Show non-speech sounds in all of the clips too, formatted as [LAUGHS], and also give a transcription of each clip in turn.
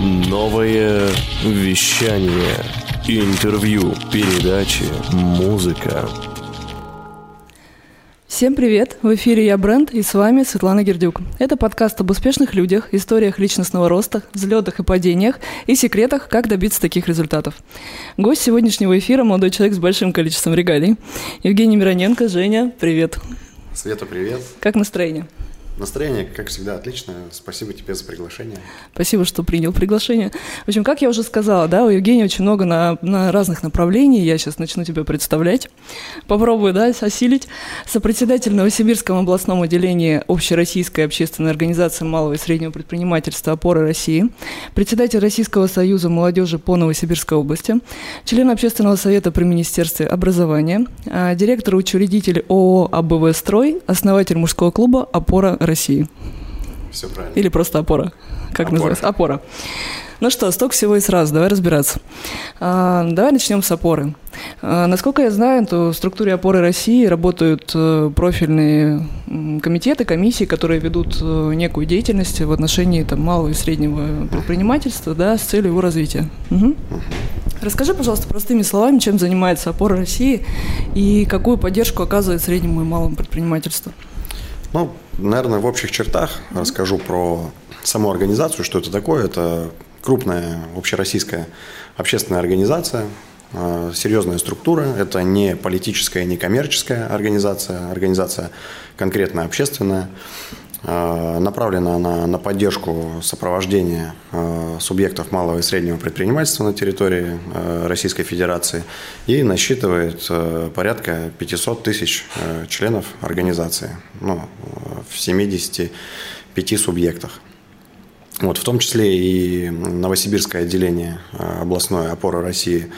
Новое вещание. Интервью, передачи, музыка. Всем привет! В эфире я Бренд и с вами Светлана Гердюк. Это подкаст об успешных людях, историях личностного роста, взлетах и падениях и секретах, как добиться таких результатов. Гость сегодняшнего эфира – молодой человек с большим количеством регалий. Евгений Мироненко. Женя, привет! Света, привет! Как настроение? Настроение, как всегда, отличное. Спасибо тебе за приглашение. Спасибо, что принял приглашение. В общем, как я уже сказала, да, у Евгения очень много на, на разных направлений. Я сейчас начну тебя представлять. Попробую, да, осилить. Сопредседатель Новосибирском областном отделении Общероссийской общественной организации малого и среднего предпринимательства «Опора России», председатель Российского союза молодежи по Новосибирской области, член общественного совета при Министерстве образования, а, директор учредитель ООО «АБВ Строй», основатель мужского клуба «Опора России». России. Все правильно. Или просто опора. Как опора. называется? Опора. Ну что, столько всего и сразу, давай разбираться. А, давай начнем с опоры. А, насколько я знаю, то в структуре опоры России работают а, профильные комитеты, комиссии, которые ведут а, некую деятельность в отношении там, малого и среднего предпринимательства да, с целью его развития. Угу. Расскажи, пожалуйста, простыми словами, чем занимается опора России и какую поддержку оказывает среднему и малому предпринимательству. Ну, наверное, в общих чертах расскажу про саму организацию, что это такое. Это крупная общероссийская общественная организация, э, серьезная структура. Это не политическая, не коммерческая организация, организация конкретно общественная. Э, направлена она на поддержку сопровождения э, субъектов малого и среднего предпринимательства на территории э, Российской Федерации и насчитывает порядка 500 тысяч членов организации ну, в 75 субъектах. Вот, в том числе и Новосибирское отделение областной опоры России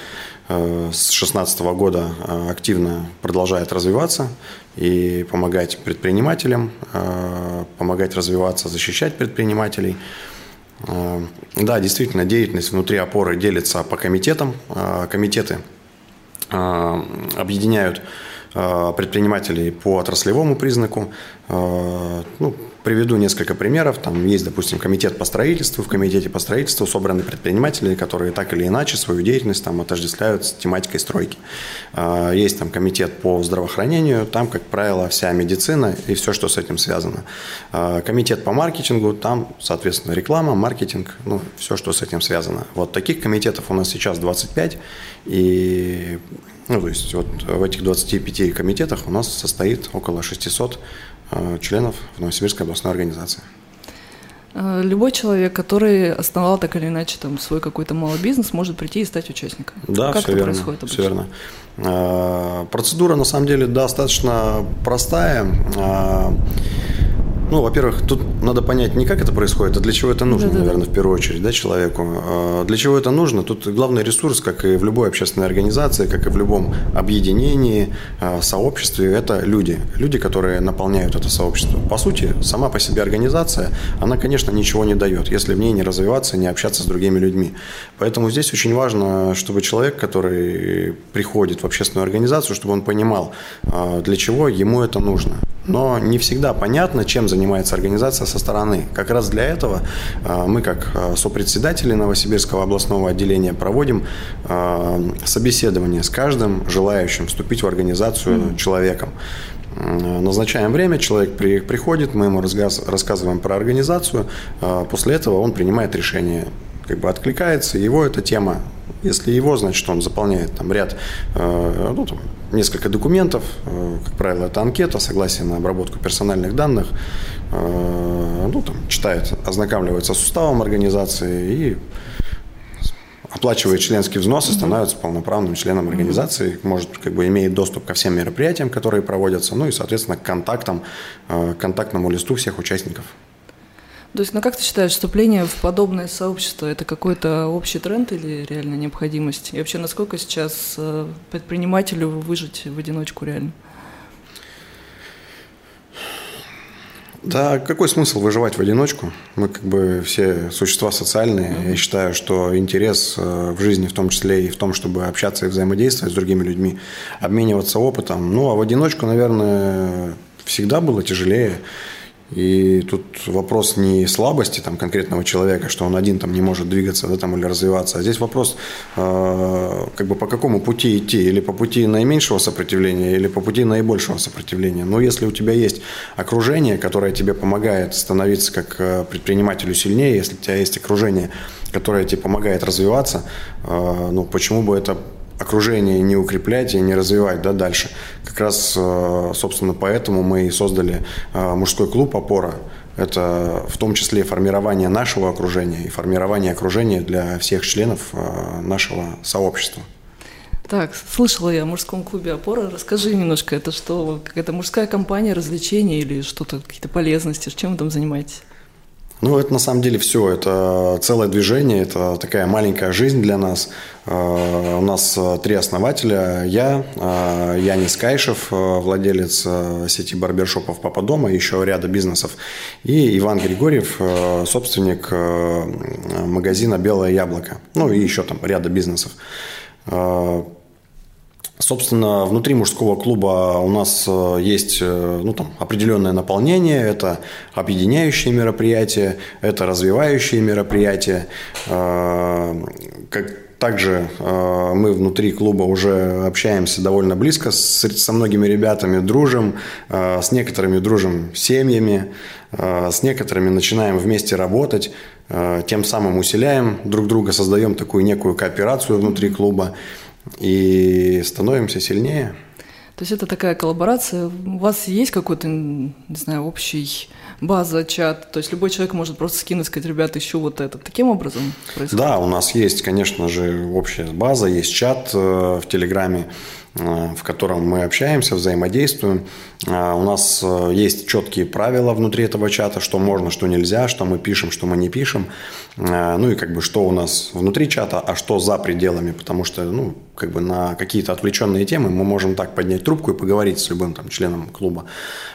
с 2016 года активно продолжает развиваться и помогать предпринимателям, э, помогать развиваться, защищать предпринимателей. Э, да, действительно, деятельность внутри опоры делится по комитетам. Э, комитеты объединяют предпринимателей по отраслевому признаку. Ну, Приведу несколько примеров. Там есть, допустим, комитет по строительству. В комитете по строительству собраны предприниматели, которые так или иначе свою деятельность там отождествляют с тематикой стройки. А, есть там комитет по здравоохранению. Там, как правило, вся медицина и все, что с этим связано. А, комитет по маркетингу. Там, соответственно, реклама, маркетинг, ну, все, что с этим связано. Вот таких комитетов у нас сейчас 25. И ну, то есть вот в этих 25 комитетах у нас состоит около 600 Э, членов в Новосибирской областной организации. Э, любой человек, который основал так или иначе там свой какой-то малый бизнес, может прийти и стать участником. Да, как все это верно. Происходит обычно? Все верно. Э, процедура на самом деле достаточно простая. Ну, во-первых, тут надо понять не как это происходит, а для чего это нужно, да, наверное, да. в первую очередь, да, человеку. А, для чего это нужно? Тут главный ресурс, как и в любой общественной организации, как и в любом объединении, а, сообществе, это люди. Люди, которые наполняют это сообщество. По сути, сама по себе организация, она, конечно, ничего не дает, если в ней не развиваться, не общаться с другими людьми. Поэтому здесь очень важно, чтобы человек, который приходит в общественную организацию, чтобы он понимал, а, для чего ему это нужно. Но не всегда понятно, чем занимается занимается организация со стороны. Как раз для этого а, мы, как а, сопредседатели Новосибирского областного отделения, проводим а, собеседование с каждым желающим вступить в организацию mm-hmm. человеком. Назначаем время, человек приходит, мы ему рассказываем про организацию, после этого он принимает решение, как бы откликается, его эта тема если его, значит, он заполняет там ряд, э, ну, там, несколько документов, э, как правило, это анкета, согласие на обработку персональных данных, э, ну, там, читает, ознакомливается с уставом организации и оплачивает членский взнос и становится полноправным членом организации, может, как бы имеет доступ ко всем мероприятиям, которые проводятся, ну и, соответственно, к контактам, к контактному листу всех участников. То есть, ну как ты считаешь, вступление в подобное сообщество – это какой-то общий тренд или реально необходимость? И вообще, насколько сейчас э, предпринимателю выжить в одиночку реально? Да, какой смысл выживать в одиночку? Мы как бы все существа социальные. Mm-hmm. Я считаю, что интерес э, в жизни в том числе и в том, чтобы общаться и взаимодействовать с другими людьми, обмениваться опытом. Ну, а в одиночку, наверное, всегда было тяжелее. И тут вопрос не слабости там, конкретного человека, что он один там не может двигаться да, там, или развиваться, а здесь вопрос, э, как бы по какому пути идти, или по пути наименьшего сопротивления, или по пути наибольшего сопротивления. Но если у тебя есть окружение, которое тебе помогает становиться как э, предпринимателю сильнее, если у тебя есть окружение, которое тебе помогает развиваться, э, ну почему бы это окружение не укреплять и не развивать да, дальше. Как раз, э, собственно, поэтому мы и создали э, мужской клуб «Опора». Это в том числе формирование нашего окружения и формирование окружения для всех членов э, нашего сообщества. Так, слышала я о мужском клубе «Опора». Расскажи немножко, это что, какая-то мужская компания, развлечения или что-то, какие-то полезности? Чем вы там занимаетесь? Ну, это на самом деле все. Это целое движение, это такая маленькая жизнь для нас. Э, у нас э, три основателя. Я, э, Янис Кайшев, владелец сети барбершопов «Папа дома», еще ряда бизнесов. И Иван Григорьев, собственник магазина «Белое яблоко». Ну, и еще там ряда бизнесов. Собственно, внутри мужского клуба у нас э, есть э, ну, там, определенное наполнение, это объединяющие мероприятия, это развивающие мероприятия. Э, как, также мы внутри клуба уже общаемся довольно близко с, со многими ребятами, дружим, с некоторыми дружим семьями, с некоторыми начинаем вместе работать, тем самым усиляем друг друга, создаем такую некую кооперацию внутри клуба и становимся сильнее. То есть это такая коллаборация. У вас есть какой-то, не знаю, общий база, чат? То есть любой человек может просто скинуть, сказать, ребята, ищу вот это. Таким образом происходит? Да, у нас есть, конечно же, общая база, есть чат э, в Телеграме, в котором мы общаемся, взаимодействуем. Э, у нас есть четкие правила внутри этого чата, что можно, что нельзя, что мы пишем, что мы не пишем. Ну и как бы что у нас внутри чата, а что за пределами, потому что ну, как бы на какие-то отвлеченные темы мы можем так поднять трубку и поговорить с любым там членом клуба.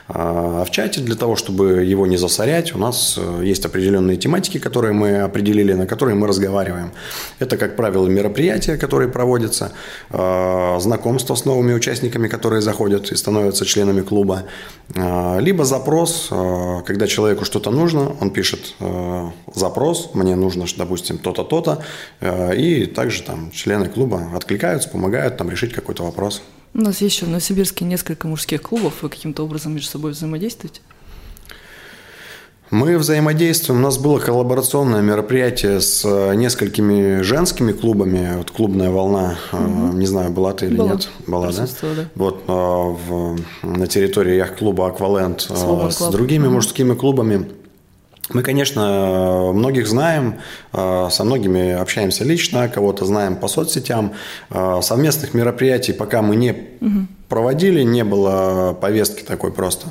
А в чате для того, чтобы его не засорять, у нас э, есть определенные тематики, которые мы определили, на которые мы разговариваем. Это, как правило, мероприятия, которые проводятся, э, знакомство с новыми участниками, которые заходят и становятся членами клуба, э, либо запрос, когда человеку что-то нужно, он пишет запрос, мне нужно, допустим, то-то, то-то, и также там члены клуба откликаются, помогают там решить какой-то вопрос. У нас есть еще в Новосибирске несколько мужских клубов. Вы каким-то образом между собой взаимодействуете? Мы взаимодействуем. У нас было коллаборационное мероприятие с э, несколькими женскими клубами. Вот клубная волна, угу. не знаю, была ты или была. нет. Была, да? да? Вот э, в, на территории яхт-клуба Акваленд с другими угу. мужскими клубами. Мы, конечно, многих знаем, э, со многими общаемся лично, кого-то знаем по соцсетям. Э, совместных мероприятий пока мы не проводили, не было повестки такой просто.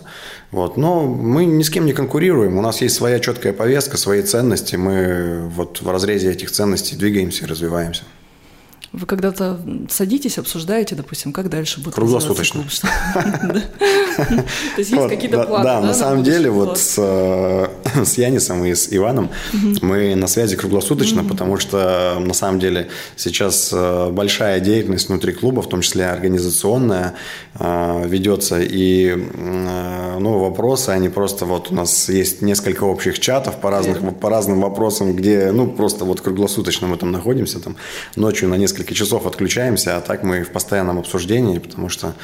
Вот. Но мы ни с кем не конкурируем, у нас есть своя четкая повестка, свои ценности, мы вот в разрезе этих ценностей двигаемся и развиваемся. Вы когда-то садитесь, обсуждаете, допустим, как дальше будет Круглосуточно. [LAUGHS] То есть есть какие-то планы, да? на самом деле вот э, с Янисом и с Иваном мы на связи круглосуточно, потому что на самом деле сейчас э, большая деятельность внутри клуба, в том числе организационная, э, ведется. И ну, вопросы, они просто вот у нас есть несколько общих чатов по, разных, по разным вопросам, где ну просто вот круглосуточно мы там находимся, там ночью на несколько несколько часов отключаемся, а так мы в постоянном обсуждении, потому что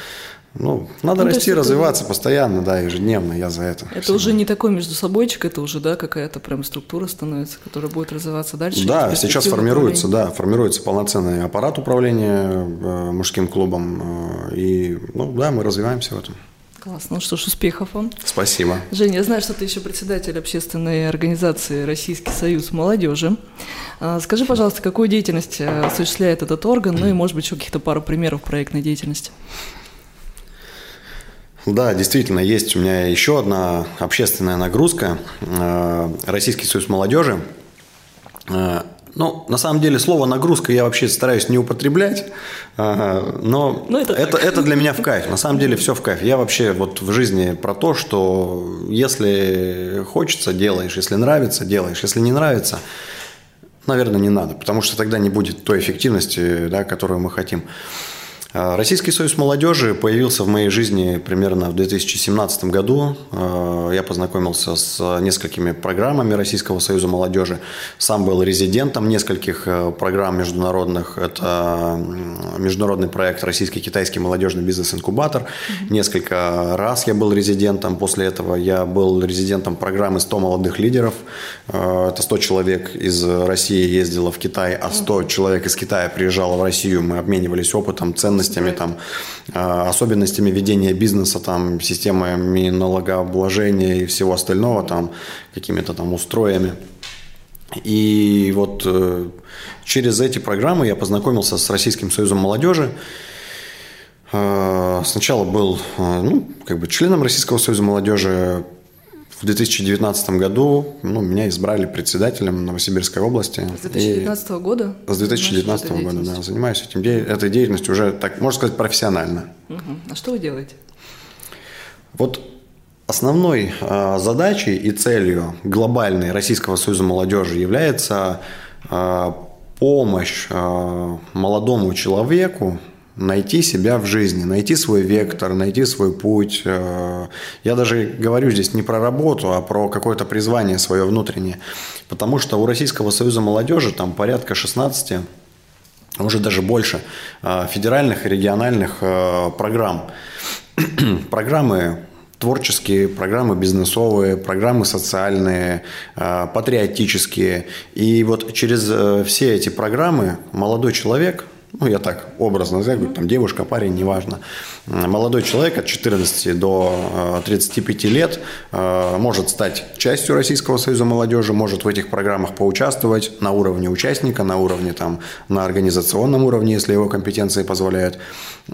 ну, надо ну, расти, развиваться это... постоянно, да, ежедневно, я за это. Это всегда. уже не такой между собойчик, это уже, да, какая-то прям структура становится, которая будет развиваться дальше. Да, сейчас формируется, да, формируется полноценный аппарат управления э, мужским клубом, э, и, ну, да, мы развиваемся в этом. Классно. Ну что ж, успехов вам. Спасибо. Женя, я знаю, что ты еще председатель общественной организации Российский союз молодежи. А, скажи, пожалуйста, какую деятельность э, осуществляет этот орган, ну и, может быть, еще каких-то пару примеров проектной деятельности? Да, действительно, есть у меня еще одна общественная нагрузка. Э, Российский союз молодежи э, ну, на самом деле, слово нагрузка я вообще стараюсь не употреблять, но ну, это, это, это для меня в кайф. На самом деле все в кайф. Я вообще вот в жизни про то, что если хочется, делаешь, если нравится, делаешь, если не нравится, наверное, не надо, потому что тогда не будет той эффективности, да, которую мы хотим. А, Российский союз молодежи появился в моей жизни примерно в 2017 году. А, я познакомился с несколькими программами Российского союза молодежи. Сам был резидентом нескольких э, программ международных. Это международный проект «Российский-китайский молодежный бизнес-инкубатор». Несколько раз я был резидентом. После этого я был резидентом программы «100 молодых лидеров». А, это 100 человек из России ездило в Китай, а 100 человек из Китая приезжало в Россию. Мы обменивались опытом, ценностями ценностями, там, а, особенностями ведения бизнеса, там, системами налогообложения и всего остального, там, какими-то там устроями. И вот э, через эти программы я познакомился с Российским союзом молодежи. А, сначала был э, ну, как бы членом Российского союза молодежи, в 2019 году ну, меня избрали председателем Новосибирской области. С 2019 и года? С 2019 года, да. Занимаюсь этим, этой деятельностью уже, так можно сказать, профессионально. Угу. А что вы делаете? Вот основной э, задачей и целью глобальной Российского союза молодежи является э, помощь э, молодому человеку найти себя в жизни, найти свой вектор, найти свой путь. Э, я даже говорю здесь не про работу, а про какое-то призвание свое внутреннее. Потому что у Российского союза молодежи там порядка 16 а уже даже больше э, федеральных и региональных э, программ. [CLEARS THROAT] Программы творческие, программы бизнесовые, программы социальные, патриотические. И вот через все эти программы молодой человек, ну, я так образно говорю, там девушка, парень, неважно, молодой человек от 14 до 35 э, лет э, может стать частью Российского союза молодежи, может в этих программах поучаствовать на уровне участника, на уровне там, на организационном уровне, если его компетенции позволяют,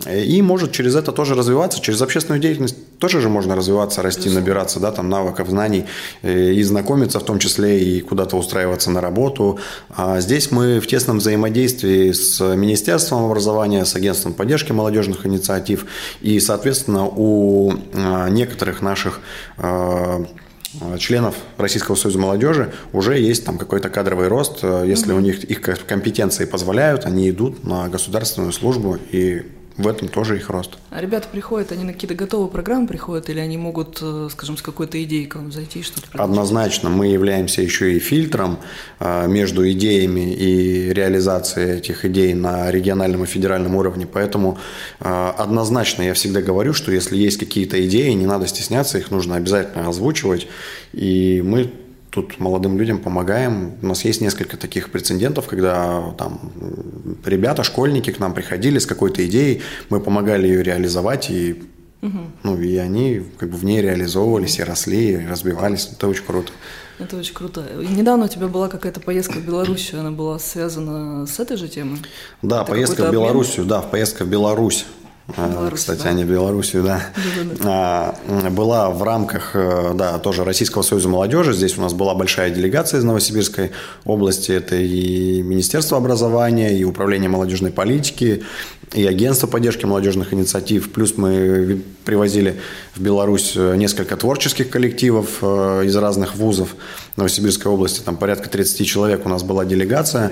и может через это тоже развиваться, через общественную деятельность тоже же можно развиваться, расти, набираться да, там, навыков, знаний э, и знакомиться в том числе и куда-то устраиваться на работу. А здесь мы в тесном взаимодействии с Министерством образования, с Агентством поддержки молодежных инициатив и, соответственно, у э, некоторых наших э, членов Российского союза молодежи уже есть там какой-то кадровый рост. Если угу. у них их компетенции позволяют, они идут на государственную службу и в этом тоже их рост. А ребята приходят, они на какие-то готовые программы приходят, или они могут, э, скажем, с какой-то идеей к вам зайти, что-то? Однозначно, мы являемся еще и фильтром э, между идеями и реализацией этих идей на региональном и федеральном уровне, поэтому э, однозначно я всегда говорю, что если есть какие-то идеи, не надо стесняться, их нужно обязательно озвучивать, и мы тут молодым людям помогаем. У нас есть несколько таких прецедентов, когда там ребята, школьники к нам приходили с какой-то идеей, мы помогали ее реализовать, и, угу. ну, и они как бы в ней реализовывались и росли, и разбивались. Это очень круто. Это очень круто. Недавно у тебя была какая-то поездка в Белоруссию, она была связана с этой же темой? Да, Это поездка в Белоруссию, да, поездка в Беларусь. Беларусь, Кстати, да? они Белоруссию, да. А, была в рамках, э, да, тоже Российского союза молодежи. Здесь у нас была большая делегация из Новосибирской области. Это и Министерство образования, и Управление молодежной политики, и Агентство поддержки молодежных инициатив. Плюс мы привозили в Беларусь э, несколько творческих коллективов э, из разных вузов Новосибирской области. Там порядка 30 человек у нас была делегация.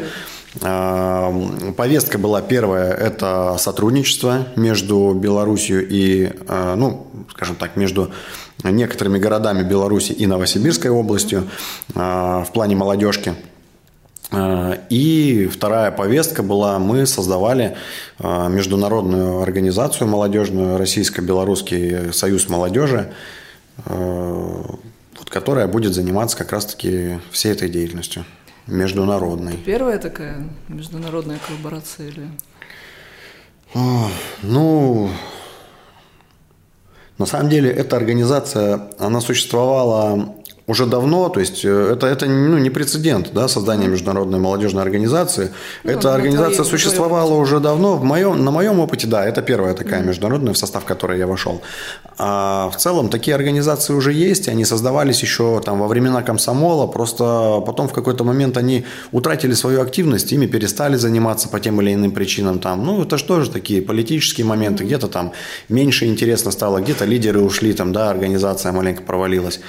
Эм, повестка была первая – это сотрудничество между Беларусью и, э, ну, скажем так, между некоторыми городами Беларуси и Новосибирской областью э, в плане молодежки. Э, и вторая повестка была, мы создавали международную организацию молодежную, Российско-Белорусский союз молодежи, которая будет заниматься как раз-таки всей этой деятельностью международной. Первая такая международная коллаборация или? О, ну, на самом деле эта организация, она существовала уже давно, то есть э, это, это ну, не прецедент да, создания международной молодежной организации. Ну, Эта организация твоей, существовала твоей уже давно. В моем, на моем опыте, да, это первая такая международная, в состав которой я вошел. А в целом такие организации уже есть, они создавались еще там, во времена комсомола, просто потом в какой-то момент они утратили свою активность, ими перестали заниматься по тем или иным причинам. Там. Ну, это же такие политические моменты, где-то там меньше интересно стало, где-то лидеры ушли, там, да, организация маленько провалилась.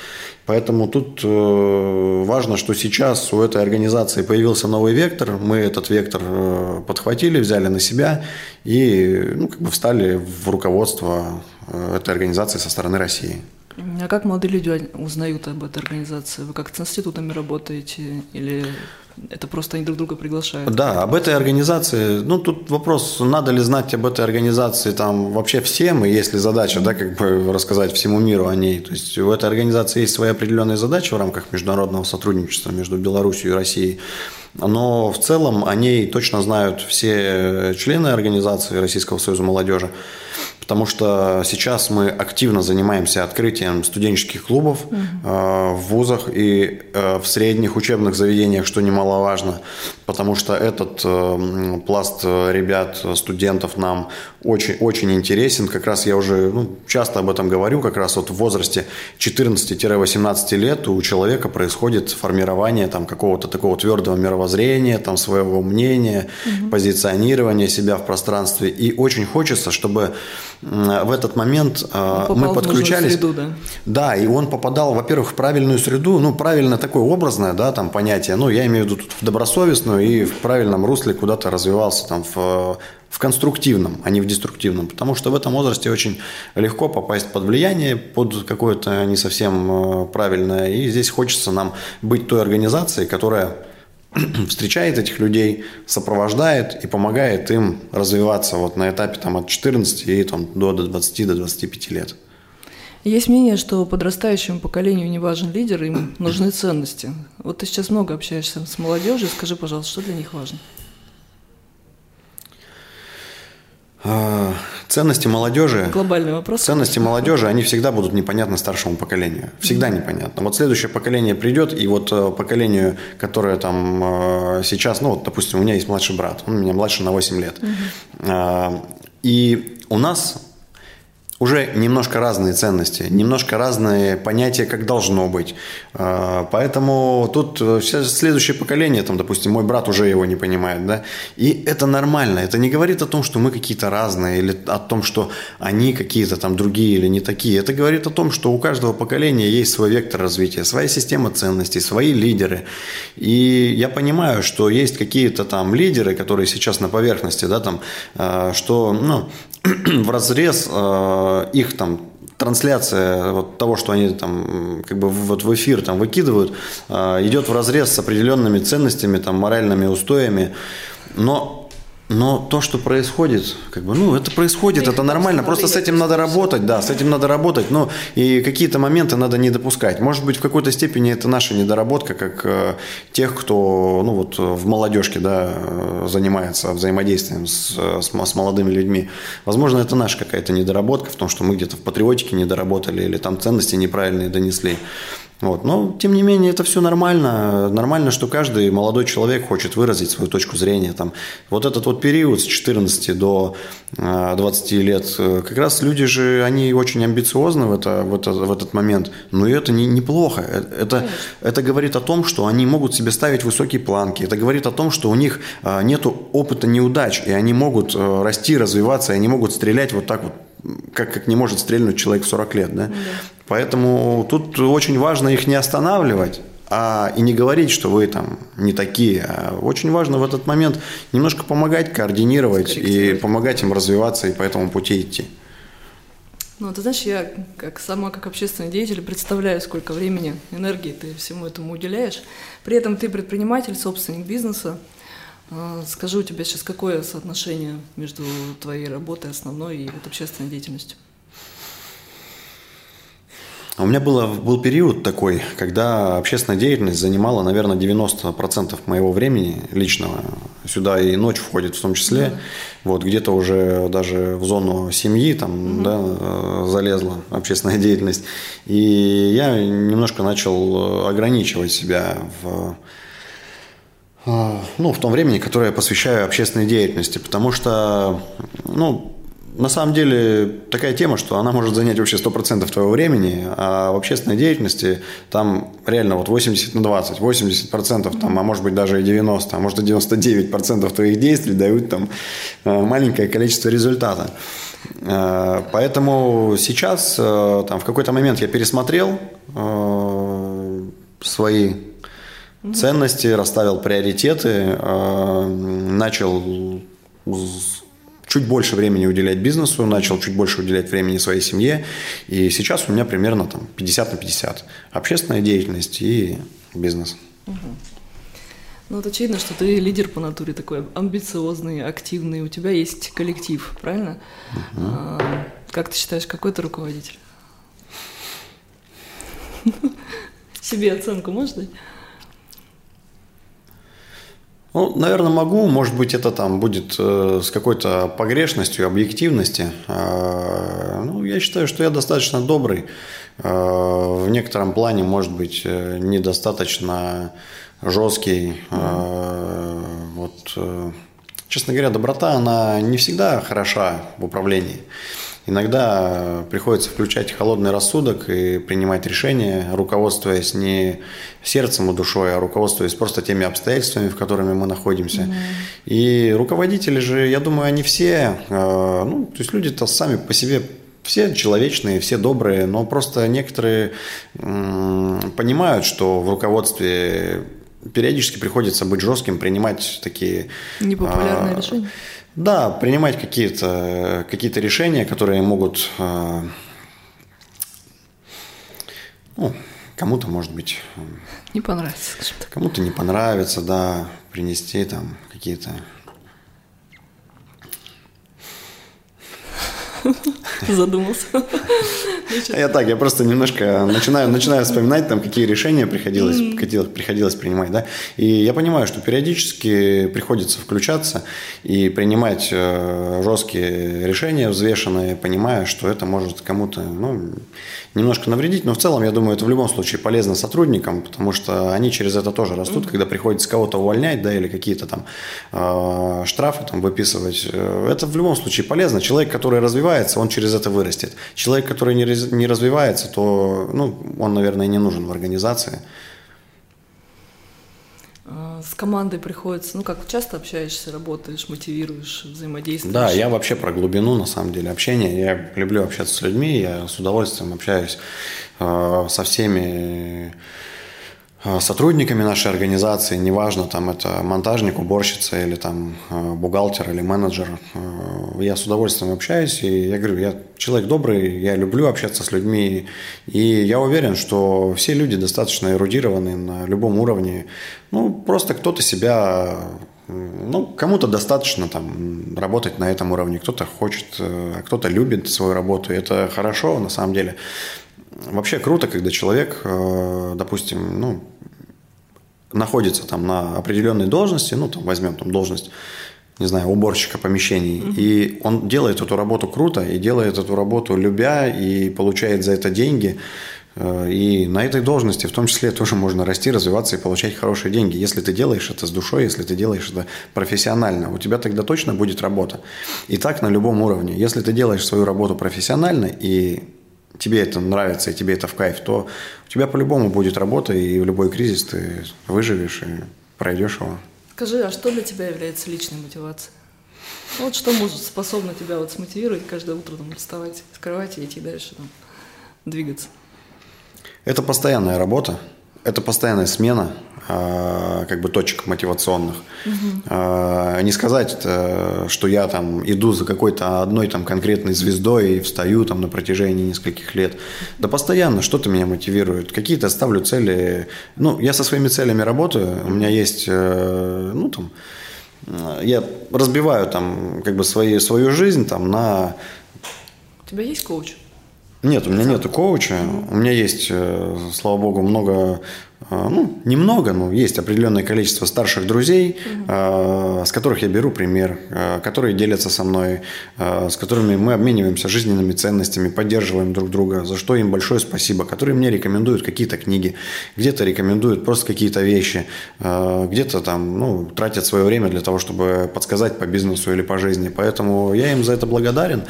Поэтому тут э, важно, что сейчас у этой организации появился новый вектор. Мы этот вектор э, подхватили, взяли на себя и ну, как бы встали в руководство э, этой организации со стороны России. А как молодые люди узнают об этой организации? Вы как с институтами работаете или это просто они друг друга приглашают? Да, об этой организации, ну тут вопрос, надо ли знать об этой организации там вообще всем, и есть ли задача, да, как бы рассказать всему миру о ней. То есть у этой организации есть свои определенные задачи в рамках международного сотрудничества между Беларусью и Россией. Но в целом о ней точно знают все члены организации Российского союза молодежи потому что сейчас мы активно занимаемся открытием студенческих клубов угу. э, в вузах и э, в средних учебных заведениях, что немаловажно, потому что этот э, пласт ребят, студентов нам очень, очень интересен. Как раз я уже ну, часто об этом говорю, как раз вот в возрасте 14-18 лет у человека происходит формирование там, какого-то такого твердого мировоззрения, там, своего мнения, угу. позиционирования себя в пространстве. И очень хочется, чтобы в этот момент э, он мы подключались. Среду, да? да, и он попадал, во-первых, в правильную среду, ну, правильно такое образное, да, там понятие, ну, я имею в виду тут в добросовестную и в правильном русле куда-то развивался там в в конструктивном, а не в деструктивном, потому что в этом возрасте очень легко попасть под влияние, под какое-то не совсем э, правильное, и здесь хочется нам быть той организацией, которая [CLEARS THROAT] встречает этих людей, сопровождает и помогает им развиваться вот на этапе там, от 14 и там, до 20 до 25 лет. Есть мнение, что подрастающему поколению не важен лидер, им нужны ценности. Вот ты сейчас много общаешься с молодежью, скажи, пожалуйста, что для них важно? А, ценности молодежи... Глобальный вопрос. Ценности молодежи, они всегда будут непонятны старшему поколению. Всегда непонятно. Вот следующее поколение придет, и вот э, поколению, которое там э, сейчас, ну вот, допустим, у меня есть младший брат, он меня младше на 8 лет. Угу. И у нас уже немножко разные ценности, немножко разные понятия, как должно быть. А, поэтому тут э, следующее поколение, там, допустим, мой брат уже его не понимает, да, и это нормально. Это не говорит о том, что мы какие-то разные, или о том, что они какие-то там другие или не такие. Это говорит о том, что у каждого поколения есть свой вектор развития, своя система ценностей, свои лидеры. И я понимаю, что есть какие-то там лидеры, которые сейчас на поверхности, да, там, а, что, ну, [CLEARS THROAT] в разрез э, их там трансляция вот того, что они там как бы вот в эфир там выкидывают, э, идет в разрез с определенными ценностями, там, моральными устоями. Но но то, что происходит, как бы, ну, это происходит, это нормально. Просто с этим надо работать, да, с этим надо работать. Но и какие-то моменты надо не допускать. Может быть, в какой-то степени это наша недоработка, как э, тех, кто, ну, вот в молодежке, да, э, занимается взаимодействием с, с, с молодыми людьми. Возможно, это наша какая-то недоработка в том, что мы где-то в патриотике недоработали или там ценности неправильные донесли. Вот. Но, тем не менее, это все нормально. Нормально, что каждый молодой человек хочет выразить свою точку зрения. Там, вот этот вот период с 14 до 20 э, лет, э, как раз люди же, они очень амбициозны в, это, в, это, в этот момент. Но это не, неплохо. Э, это, это говорит о том, что они могут себе ставить высокие планки. Это говорит о том, что у них нет опыта неудач, и они могут расти, развиваться, и они могут стрелять вот так вот как, как не может стрельнуть человек в 40 лет. Да? Да. Поэтому тут очень важно их не останавливать, а и не говорить, что вы там не такие. А очень важно в этот момент немножко помогать, координировать и помогать им развиваться и по этому пути идти. Ну, ты знаешь, я как сама как общественный деятель представляю, сколько времени, энергии ты всему этому уделяешь. При этом ты предприниматель, собственник бизнеса. А, скажи, у тебя сейчас какое соотношение между твоей работой основной и вот общественной деятельностью? У меня было, был период такой, когда общественная деятельность занимала, наверное, 90% моего времени личного. Сюда и ночь входит в том числе. Да. Вот где-то уже даже в зону семьи там, угу. да, э, залезла общественная деятельность. И я немножко начал ограничивать себя в э, ну, в том времени, которое я посвящаю общественной деятельности, потому что, ну, на самом деле такая тема, что она может занять вообще 100% твоего времени, а в общественной деятельности там реально вот 80 на 20, 80% там, а может быть даже и 90, а может и 99% твоих действий дают там э, маленькое количество результата. Э, поэтому сейчас, э, там, в какой-то момент я пересмотрел свои ценности, расставил приоритеты, начал чуть больше времени уделять бизнесу, начал чуть больше уделять времени своей семье. И сейчас у меня примерно там 50 на 50. Общественная деятельность и бизнес. Угу. Ну, вот очевидно, что ты лидер по натуре такой амбициозный, активный. У тебя есть коллектив, правильно? Угу. А, как ты считаешь, какой ты руководитель? [LAUGHS] Себе оценку можешь дать? Ну, наверное, могу. Может быть, это там будет э, с какой-то погрешностью, объективности. Э, ну, я считаю, что я достаточно добрый. Э, в некотором плане, может быть, э, недостаточно жесткий. Э, вот, э, честно говоря, доброта, она не всегда хороша в управлении. Иногда приходится включать холодный рассудок и принимать решения, руководствуясь не сердцем и душой, а руководствуясь просто теми обстоятельствами, в которыми мы находимся. Mm-hmm. И руководители же, я думаю, они все, э, ну, то есть люди-то сами по себе все человечные, все добрые, но просто некоторые понимают, что в руководстве периодически приходится быть жестким, принимать такие... Непопулярные а, решения? Да, принимать какие-то какие решения, которые могут... А, ну, кому-то, может быть... Не понравится, Кому-то не понравится, да, принести там какие-то [LAUGHS] Задумался. Я так, я просто немножко начинаю, начинаю вспоминать, там, какие решения приходилось, приходилось, принимать, да. И я понимаю, что периодически приходится включаться и принимать э, жесткие решения, взвешенные, понимая, что это может кому-то, ну, немножко навредить, но в целом, я думаю, это в любом случае полезно сотрудникам, потому что они через это тоже растут, когда приходится кого-то увольнять, да, или какие-то там э, штрафы там выписывать. Э, это в любом случае полезно. Человек, который развивается, он через это вырастет. Человек, который не, не развивается, то, ну, он, наверное, не нужен в организации с командой приходится, ну как часто общаешься, работаешь, мотивируешь, взаимодействуешь? Да, я вообще про глубину на самом деле общения. Я люблю общаться с людьми, я с удовольствием общаюсь э, со всеми сотрудниками нашей организации, неважно, там это монтажник, уборщица или там э, бухгалтер или менеджер, э, я с удовольствием общаюсь, и я говорю, я человек добрый, я люблю общаться с людьми, и я уверен, что все люди достаточно эрудированы на любом уровне, ну, просто кто-то себя ну, кому-то достаточно там работать на этом уровне, кто-то хочет, кто-то любит свою работу, это хорошо на самом деле. Вообще круто, когда человек, э, допустим, ну, находится там на определенной должности, ну, там возьмем там должность, не знаю, уборщика помещений, mm-hmm. и он делает эту работу круто, и делает эту работу любя, и получает за это деньги, э, и на этой должности в том числе [LAUGHS] тоже можно расти, развиваться и получать хорошие деньги. Если ты делаешь это с душой, если ты делаешь это профессионально, у тебя тогда точно будет работа. И так на любом уровне. Если ты делаешь свою работу профессионально и тебе это нравится и тебе это в кайф, то у тебя по-любому будет работа, и в любой кризис ты выживешь и пройдешь его. Скажи, а что для тебя является личной мотивацией? Ну, вот что может способно тебя вот смотивировать каждое утро там, вставать с кровати и идти дальше, там, двигаться? Это постоянная работа, это постоянная смена как бы точек мотивационных. Угу. Не сказать, что я там иду за какой-то одной там конкретной звездой и встаю там на протяжении нескольких лет. Да постоянно что-то меня мотивирует. Какие-то ставлю цели. Ну, я со своими целями работаю. У меня есть, э, ну там, я разбиваю там как бы свои, свою жизнь там на... У тебя есть коуч? Нет, у меня нет коуча. У меня есть, э, слава богу, много а, ну, немного, но есть определенное количество старших друзей, угу. с которых я беру пример, а, которые делятся со мной, с которыми мы обмениваемся жизненными ценностями, поддерживаем друг друга, за что им большое спасибо, которые мне рекомендуют какие-то книги, где-то рекомендуют просто какие-то вещи, где-то там, ну, тратят свое время для того, чтобы подсказать по бизнесу или по жизни. Поэтому я им за это благодарен.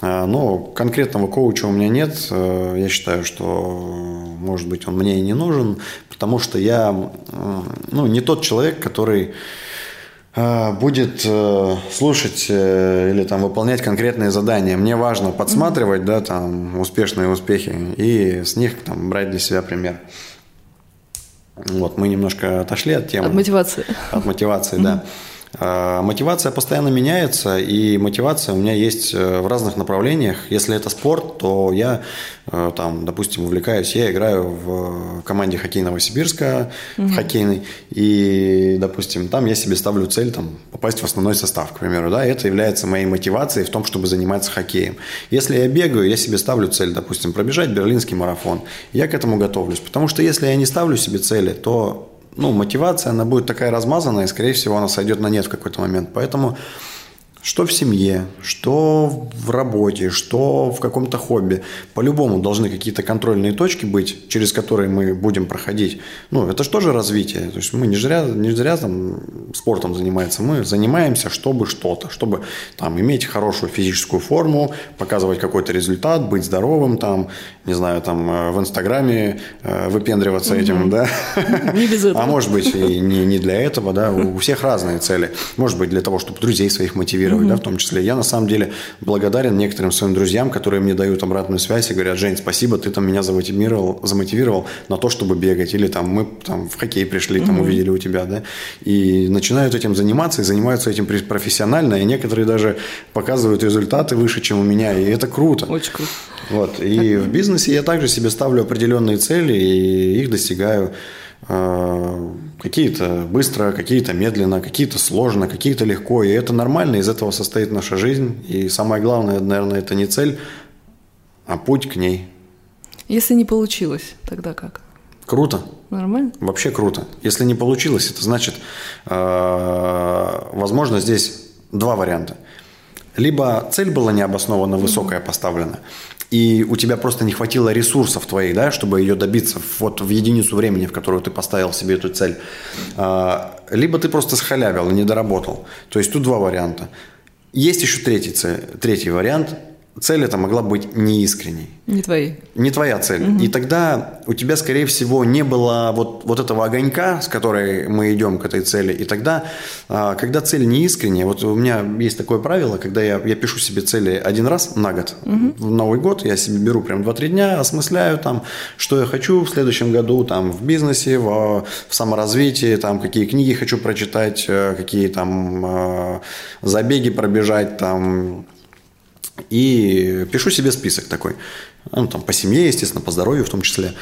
Но конкретного коуча у меня нет. Я считаю, что, может быть, он мне и не нужен, потому что я ну, не тот человек, который э, будет э, слушать э, или там выполнять конкретные задания. Мне важно подсматривать, да, там успешные успехи и с них там брать для себя пример. Вот, мы немножко отошли от темы. От мотивации. От мотивации, [LAUGHS] да. А, мотивация постоянно меняется, и мотивация у меня есть э, в разных направлениях. Если это спорт, то я, э, там, допустим, увлекаюсь, я играю в команде хоккей Новосибирска, угу. в хоккейной, и, допустим, там я себе ставлю цель там, попасть в основной состав, к примеру, да, и это является моей мотивацией в том, чтобы заниматься хоккеем. Если я бегаю, я себе ставлю цель, допустим, пробежать берлинский марафон, я к этому готовлюсь, потому что если я не ставлю себе цели, то ну, мотивация, она будет такая размазанная, и, скорее всего, она сойдет на нет в какой-то момент. Поэтому что в семье, что в работе, что в каком-то хобби. По-любому должны какие-то контрольные точки быть, через которые мы будем проходить. Ну, это же тоже развитие. То есть мы не зря, не зря там спортом занимаемся. Мы занимаемся, чтобы что-то, чтобы там иметь хорошую физическую форму, показывать какой-то результат, быть здоровым, там, не знаю, там э, в Инстаграме э, выпендриваться mm-hmm. этим, да. Не без этого. А может быть и не, не для этого, да. У всех разные цели. Может быть для того, чтобы друзей своих мотивировать мотивировать, mm-hmm. да, в том числе. Я на самом деле благодарен некоторым своим друзьям, которые мне дают обратную связь и говорят, Жень, спасибо, ты там меня замотивировал, замотивировал на то, чтобы бегать. Или там мы там в хоккей пришли, там mm-hmm. увидели у тебя, да. И начинают этим заниматься, и занимаются этим профессионально, и некоторые даже показывают результаты выше, чем у меня, и это круто. Очень круто. Вот. И в бизнесе я также себе ставлю определенные цели, и их достигаю. Э, какие-то быстро, какие-то медленно, какие-то сложно, какие-то легко. И это нормально, из этого состоит наша жизнь. И самое главное, наверное, это не цель, а путь к ней. Если не получилось, тогда как? Круто. Нормально? Вообще круто. Если не получилось, это значит, э, возможно, здесь два варианта. Либо цель была необоснованно высокая поставлена, и у тебя просто не хватило ресурсов твоих, да, чтобы ее добиться вот в единицу времени, в которую ты поставил себе эту цель. А, либо ты просто схалявил и не доработал. То есть тут два варианта. Есть еще третий, цель, третий вариант – цель эта могла быть неискренней. Не твоей. Не твоя цель. Угу. И тогда у тебя, скорее всего, не было вот, вот этого огонька, с которой мы идем к этой цели. И тогда, а, когда цель не искренняя, вот у меня есть такое правило, когда я, я пишу себе цели один раз на год. Угу. В Новый год я себе беру прям 2-3 дня, осмысляю там, что я хочу в следующем году там в бизнесе, в, в саморазвитии, там какие книги хочу прочитать, э, какие там э, забеги пробежать, там и пишу себе список такой. Ну, там, по семье, естественно, по здоровью в том числе.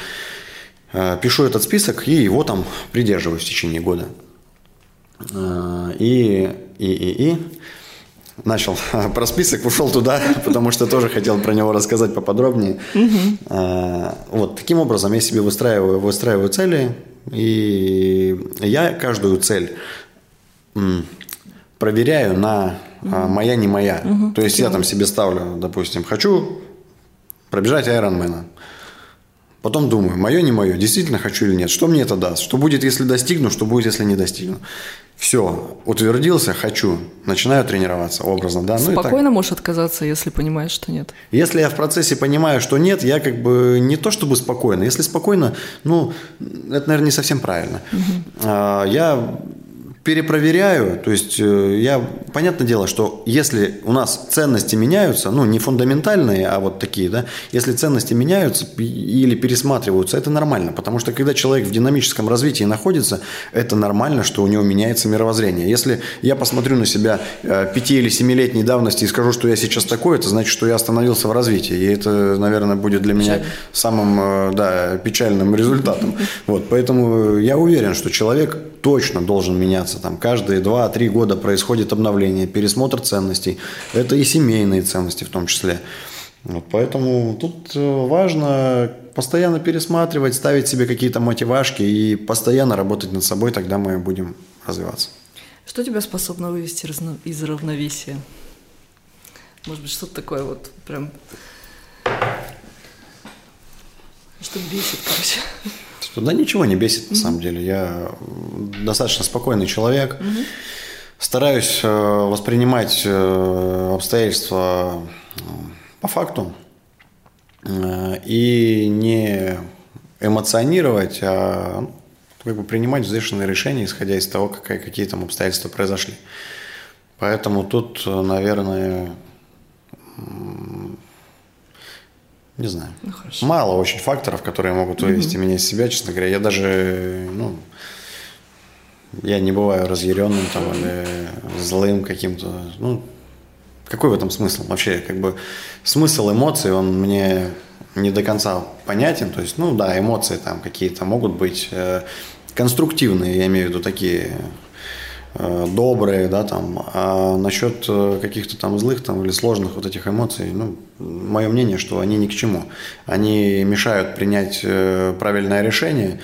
Э, пишу этот список и его там придерживаюсь в течение года. Э, и, и, и, и начал [LAUGHS] про список, ушел туда, [LAUGHS] потому что тоже хотел про него рассказать поподробнее. Э, вот таким образом я себе выстраиваю, выстраиваю цели, и я каждую цель проверяю на а моя не моя. Угу. То есть я там себе ставлю, допустим, хочу пробежать Айронмена. Потом думаю, мое, не мое, действительно хочу или нет, что мне это даст, что будет, если достигну, что будет, если не достигну. Все, утвердился, хочу, начинаю тренироваться образно, да. Спокойно ну, можешь отказаться, если понимаешь, что нет. Если я в процессе понимаю, что нет, я как бы не то чтобы спокойно. Если спокойно, ну, это, наверное, не совсем правильно. Угу. Я перепроверяю, то есть э, я, понятное дело, что если у нас ценности меняются, ну, не фундаментальные, а вот такие, да, если ценности меняются или пересматриваются, это нормально, потому что когда человек в динамическом развитии находится, это нормально, что у него меняется мировоззрение. Если я посмотрю на себя э, пяти- или семилетней давности и скажу, что я сейчас такой, это значит, что я остановился в развитии, и это, наверное, будет для меня самым, э, да, печальным результатом. Вот, поэтому я уверен, что человек точно должен меняться. Там каждые 2-3 года происходит обновление, пересмотр ценностей. Это и семейные ценности в том числе. Вот поэтому тут э, важно постоянно пересматривать, ставить себе какие-то мотивашки и постоянно работать над собой, тогда мы будем развиваться. Что тебя способно вывести из равновесия? Может быть, что-то такое вот прям... Что бесит, короче. Да ничего не бесит, на самом деле. Я достаточно спокойный человек. Стараюсь э, воспринимать э, обстоятельства э, по факту и не эмоционировать, а ну, как бы принимать взвешенные решения, исходя из того, какая, какие там обстоятельства произошли. Поэтому тут, наверное, Не знаю. Ну, Мало очень факторов, которые могут вывести угу. меня из себя, честно говоря. Я даже, ну, я не бываю разъяренным там или злым каким-то. Ну, какой в этом смысл? Вообще, как бы смысл эмоций, он мне не до конца понятен. То есть, ну да, эмоции там какие-то могут быть э, конструктивные, я имею в виду такие добрые, да, там. А насчет э, каких-то там злых там или сложных вот этих эмоций, ну, мое мнение, что они ни к чему. Они мешают принять э, правильное решение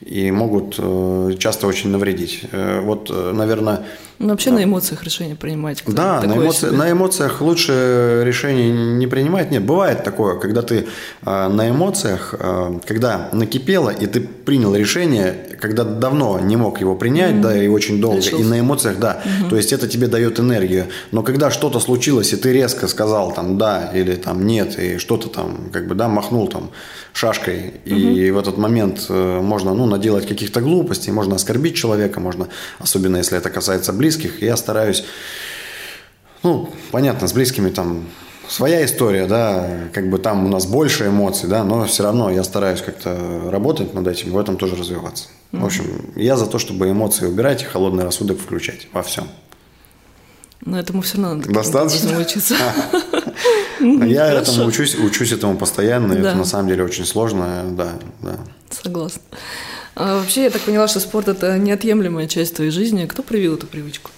и могут э, часто очень навредить. Э, вот, э, наверное... Ну, вообще да. на эмоциях решение принимать. Да, на, эмоци... на эмоциях лучше решение не принимать. Нет, бывает такое, когда ты на эмоциях, когда накипело, и ты принял решение, когда давно не мог его принять, mm-hmm. да, и очень долго, Решился. и на эмоциях, да. Mm-hmm. То есть это тебе дает энергию. Но когда что-то случилось, и ты резко сказал там да или там нет, и что-то там, как бы, да, махнул там шашкой, и угу. в этот момент э, можно ну, наделать каких-то глупостей, можно оскорбить человека, можно, особенно если это касается близких. Я стараюсь, ну, понятно, с близкими там своя история, да, как бы там у нас больше эмоций, да, но все равно я стараюсь как-то работать над этим, в этом тоже развиваться. mm В общем, я за то, чтобы эмоции убирать и холодный рассудок включать во всем. Но этому все равно надо Достаточно? учиться. [LAUGHS] Я этому учусь, учусь этому постоянно, это на самом деле очень сложно, да, да. Согласна. А вообще, я так поняла, что спорт – это неотъемлемая часть твоей жизни. Кто привил эту привычку?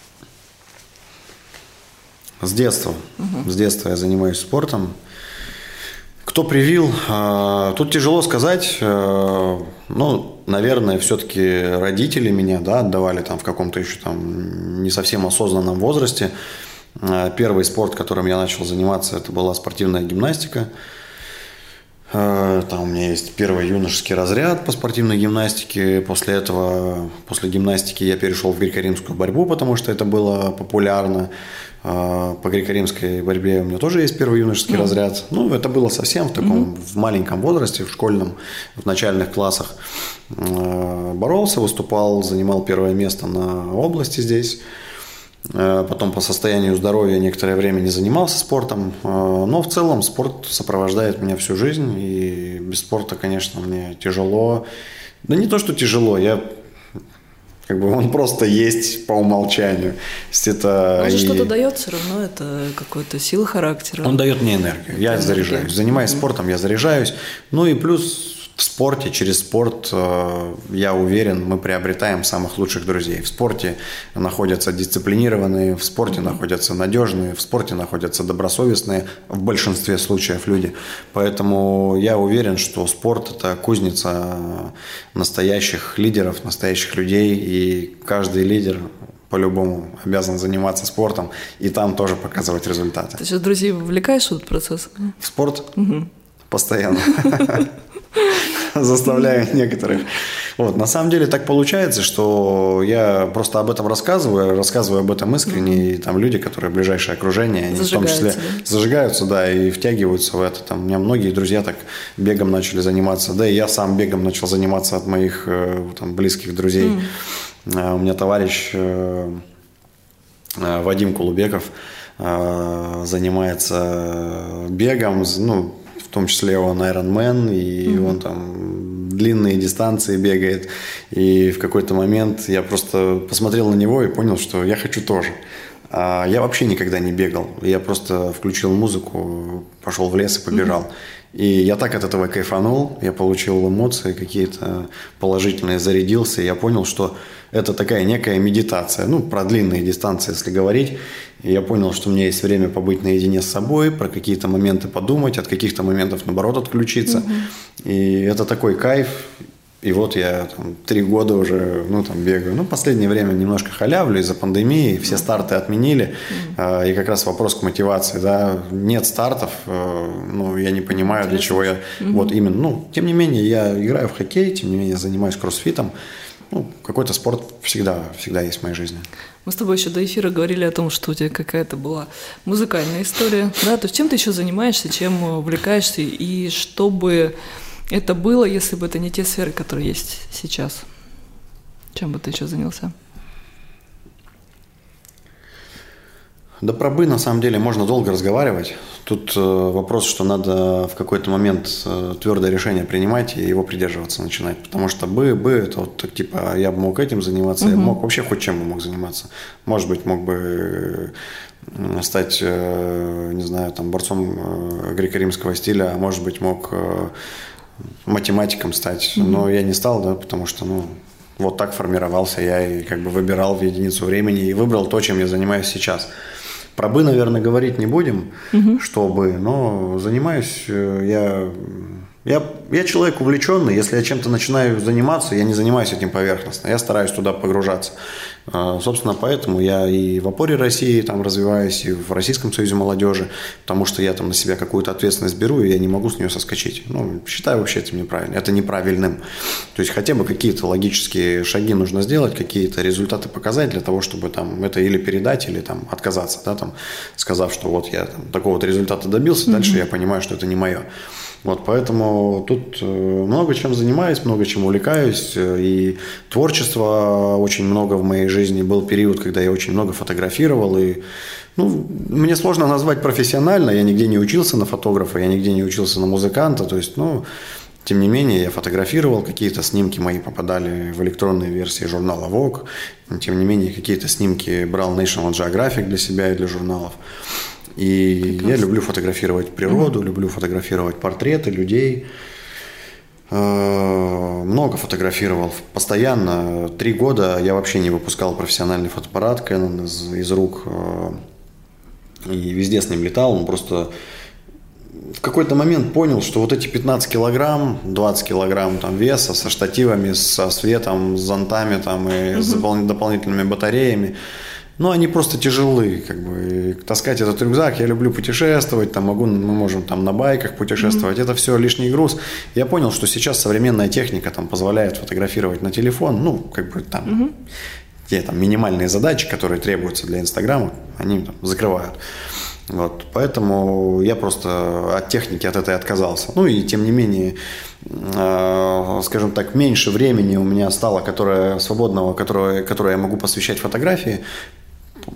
С детства. Угу. С детства я занимаюсь спортом. Кто привил? А, тут тяжело сказать. А, ну, наверное, все-таки родители меня да, отдавали там в каком-то еще там не совсем осознанном возрасте. А, первый спорт, которым я начал заниматься, это была спортивная гимнастика. Там у меня есть первый юношеский разряд по спортивной гимнастике. После этого, после гимнастики я перешел в греко-римскую борьбу, потому что это было популярно. А, по греко-римской борьбе у меня тоже есть первый юношеский mm. разряд. Ну, это было совсем в таком, mm-hmm. в маленьком возрасте, в школьном, в начальных классах. А, боролся, выступал, занимал первое место на области здесь. А, потом по состоянию здоровья некоторое время не занимался спортом. Но в целом спорт сопровождает меня всю жизнь. И без спорта, конечно, мне тяжело. Да не то, что тяжело, я как бы [LAUGHS] он просто есть по умолчанию. То это он же и... что-то дает все равно, это какой-то сила характера. Он дает мне энергию, я заряжаюсь. Занимаясь спортом, я заряжаюсь. Ну и плюс в спорте, через спорт, э, я уверен, мы приобретаем самых лучших друзей. В спорте находятся дисциплинированные, в спорте находятся надежные, в спорте находятся добросовестные в большинстве случаев люди. Поэтому я уверен, что спорт – это кузница настоящих лидеров, настоящих людей, и каждый лидер по-любому обязан заниматься спортом и там тоже показывать результаты. Ты сейчас друзей вовлекаешь в этот процесс? В спорт? Угу. Постоянно. [LAUGHS] [LAUGHS] заставляю некоторых. Вот. На самом деле так получается, что я просто об этом рассказываю, рассказываю об этом искренне, и там люди, которые ближайшее окружение, они в том числе зажигаются, да, и втягиваются в это. Там, у меня многие друзья так бегом начали заниматься, да, и я сам бегом начал заниматься от моих э, там, близких друзей. Mm. У меня товарищ э, Вадим Кулубеков занимается бегом, ну, в том числе он Ironman, и mm-hmm. он там длинные дистанции бегает. И в какой-то момент я просто посмотрел на него и понял, что я хочу тоже. А я вообще никогда не бегал. Я просто включил музыку, пошел в лес и побежал. Mm-hmm. И я так от этого кайфанул, я получил эмоции какие-то положительные, зарядился, и я понял, что это такая некая медитация, ну, про длинные дистанции, если говорить. И я понял, что у меня есть время побыть наедине с собой, про какие-то моменты подумать, от каких-то моментов, наоборот, отключиться. Угу. И это такой кайф. И вот я там, три года уже ну, там, бегаю. Ну, последнее время немножко халявлю из-за пандемии, все старты отменили. Mm. И как раз вопрос к мотивации. Да? Нет стартов, э, ну, я не понимаю, Интересно. для чего я... Mm-hmm. Вот именно. Ну, тем не менее, я играю в хоккей, тем не менее, занимаюсь кроссфитом ну, какой-то спорт всегда, всегда есть в моей жизни. Мы с тобой еще до эфира говорили о том, что у тебя какая-то была музыкальная история. Да, то есть чем ты еще занимаешься, чем увлекаешься, и что бы это было, если бы это не те сферы, которые есть сейчас? Чем бы ты еще занялся? Да про бы на самом деле можно долго разговаривать. Тут э, вопрос, что надо в какой-то момент э, твердое решение принимать и его придерживаться начинать. Потому что бы, бы, это вот так, типа, я бы мог этим заниматься, угу. я мог вообще хоть чем бы мог заниматься. Может быть, мог бы э, стать, э, не знаю, там, борцом э, греко-римского стиля, а может быть, мог э, математиком стать. Угу. Но я не стал, да, потому что, ну, вот так формировался я и как бы выбирал в единицу времени и выбрал то, чем я занимаюсь сейчас. Про бы, наверное, говорить не будем, угу. чтобы, но занимаюсь э, я я, я человек увлеченный, если я чем-то начинаю заниматься, я не занимаюсь этим поверхностно, я стараюсь туда погружаться. А, собственно, поэтому я и в опоре России там развиваюсь, и в Российском союзе молодежи, потому что я там на себя какую-то ответственность беру, и я не могу с нее соскочить. Ну, считаю вообще это неправильно, это неправильным. То есть хотя бы какие-то логические шаги нужно сделать, какие-то результаты показать для того, чтобы там это или передать, или там отказаться, да, там, сказав, что вот я там, такого-то результата добился, mm-hmm. дальше я понимаю, что это не мое. Вот, поэтому тут э, много чем занимаюсь, много чем увлекаюсь. Э, и творчество очень много в моей жизни. Был период, когда я очень много фотографировал. И ну, мне сложно назвать профессионально. Я нигде не учился на фотографа, я нигде не учился на музыканта. То есть, ну, тем не менее, я фотографировал, какие-то снимки мои попадали в электронные версии журнала Vogue. Тем не менее, какие-то снимки брал National Geographic для себя и для журналов. И Прекрасно. я люблю фотографировать природу, mm люблю фотографировать портреты людей. Э, много фотографировал. Постоянно. Три года я вообще не выпускал профессиональный фотоаппарат Canon из, из рук. Э, и везде с ним летал. Он просто в какой-то момент понял, что вот эти 15 килограмм, 20 килограмм там веса со штативами, со светом, с зонтами там и угу. с дополнительными батареями – но они просто тяжелые, как бы, таскать этот рюкзак, я люблю путешествовать, там могу, мы можем там на байках путешествовать, mm-hmm. это все лишний груз. Я понял, что сейчас современная техника там позволяет фотографировать на телефон, ну, как бы там, mm-hmm. те там минимальные задачи, которые требуются для Инстаграма, они там закрывают. Вот, поэтому я просто от техники от этой отказался. Ну и тем не менее, э, скажем так, меньше времени у меня стало, которое свободного, которое, которое я могу посвящать фотографии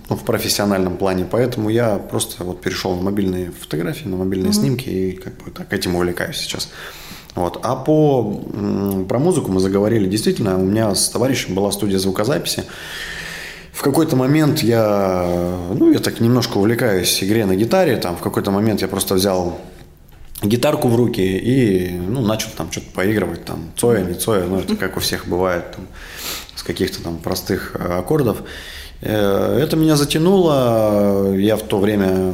ну, в профессиональном плане, поэтому я просто вот перешел на мобильные фотографии, на мобильные mm-hmm. снимки и как бы так этим увлекаюсь сейчас. Вот. А по про музыку мы заговорили. Действительно, у меня с товарищем была студия звукозаписи. В какой-то момент я, ну, я так немножко увлекаюсь игре на гитаре. Там в какой-то момент я просто взял гитарку в руки и ну, начал там что-то поигрывать, там Цоя, не Цоя, ну это как у всех бывает, там, с каких-то там простых э, аккордов. Э, это меня затянуло. Я в то время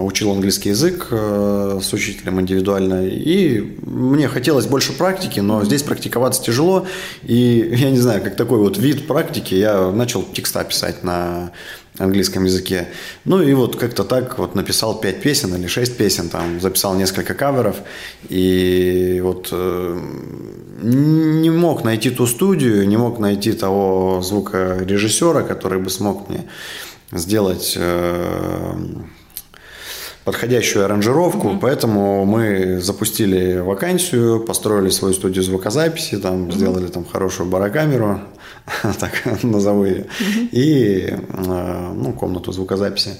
учил английский язык э, с учителем индивидуально. И мне хотелось больше практики, но здесь практиковаться тяжело. И [LAUGHS] я не знаю, как такой вот вид практики, я начал текста писать на английском языке. Ну и вот как-то так вот написал пять песен или шесть песен, там записал несколько каверов и вот э, не мог найти ту студию, не мог найти того звукорежиссера, который бы смог мне сделать э, подходящую аранжировку, mm-hmm. поэтому мы запустили вакансию, построили свою студию звукозаписи, там mm-hmm. сделали там хорошую барокамеру, [LAUGHS] так назову ее, и э, ну, комнату звукозаписи.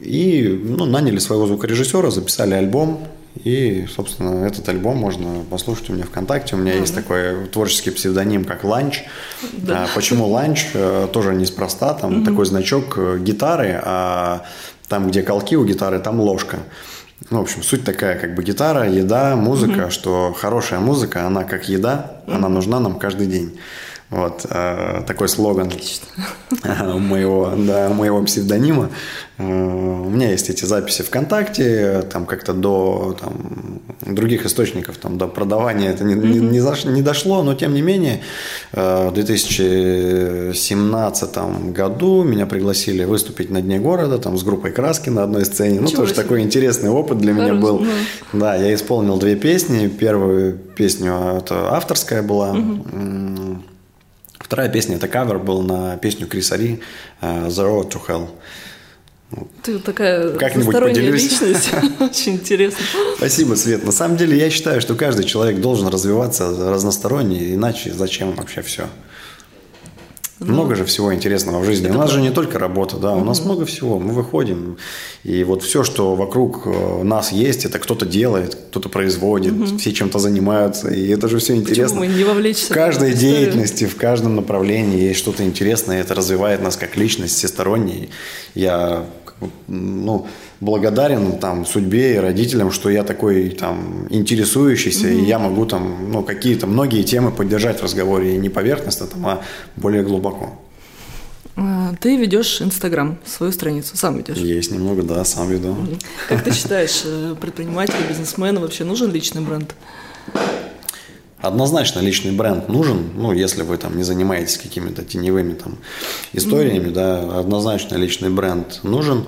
И ну, наняли своего звукорежиссера, записали альбом, и, собственно, этот альбом можно послушать у меня ВКонтакте. У меня mm-hmm. есть такой творческий псевдоним, как Ланч. Да. А, почему Ланч? Э, тоже неспроста. Там mm-hmm. такой значок э, гитары, а там, где колки у гитары, там ложка. Ну, в общем, суть такая, как бы гитара, еда, музыка, mm-hmm. что хорошая музыка, она как еда, mm-hmm. она нужна нам каждый день. Вот э, такой слоган у моего, да, моего псевдонима. Э, у меня есть эти записи ВКонтакте, там как-то до там, других источников, там, до продавания это не, не, не, заш, не дошло, но тем не менее э, в 2017 году меня пригласили выступить на Дне города там, с группой Краски на одной сцене. Ну, тоже себе. такой интересный опыт для Хорошо, меня был. Ну. Да, я исполнил две песни. Первую песню это авторская была. Угу. Вторая песня – это кавер был на песню Криса Ри э, «The Road to Hell». Ты такая как-нибудь поделюсь. личность, [LAUGHS] очень интересно. Спасибо, Свет. На самом деле я считаю, что каждый человек должен развиваться разносторонне, иначе зачем вообще все? Много же всего интересного в жизни. У нас правда. же не только работа, да, у нас много всего. Мы выходим, и вот все, что вокруг э, нас есть, это кто-то делает, кто-то производит, угу. все чем-то занимаются, и это же все интересно. Почему мы не вовлечься в каждой в деятельности, в каждом направлении есть что-то интересное, это развивает нас как личность всесторонне. Я ну, благодарен там судьбе и родителям, что я такой там интересующийся, mm-hmm. и я могу там ну, какие-то многие темы поддержать в разговоре и не поверхностно, там, а более глубоко. А, ты ведешь Инстаграм, свою страницу, сам ведешь? Есть немного, да, сам веду. Как ты считаешь, э, предпринимателю, бизнесмену вообще нужен личный бренд? Однозначно личный бренд нужен, ну, если вы там не занимаетесь какими-то теневыми там историями, mm-hmm. да, однозначно личный бренд нужен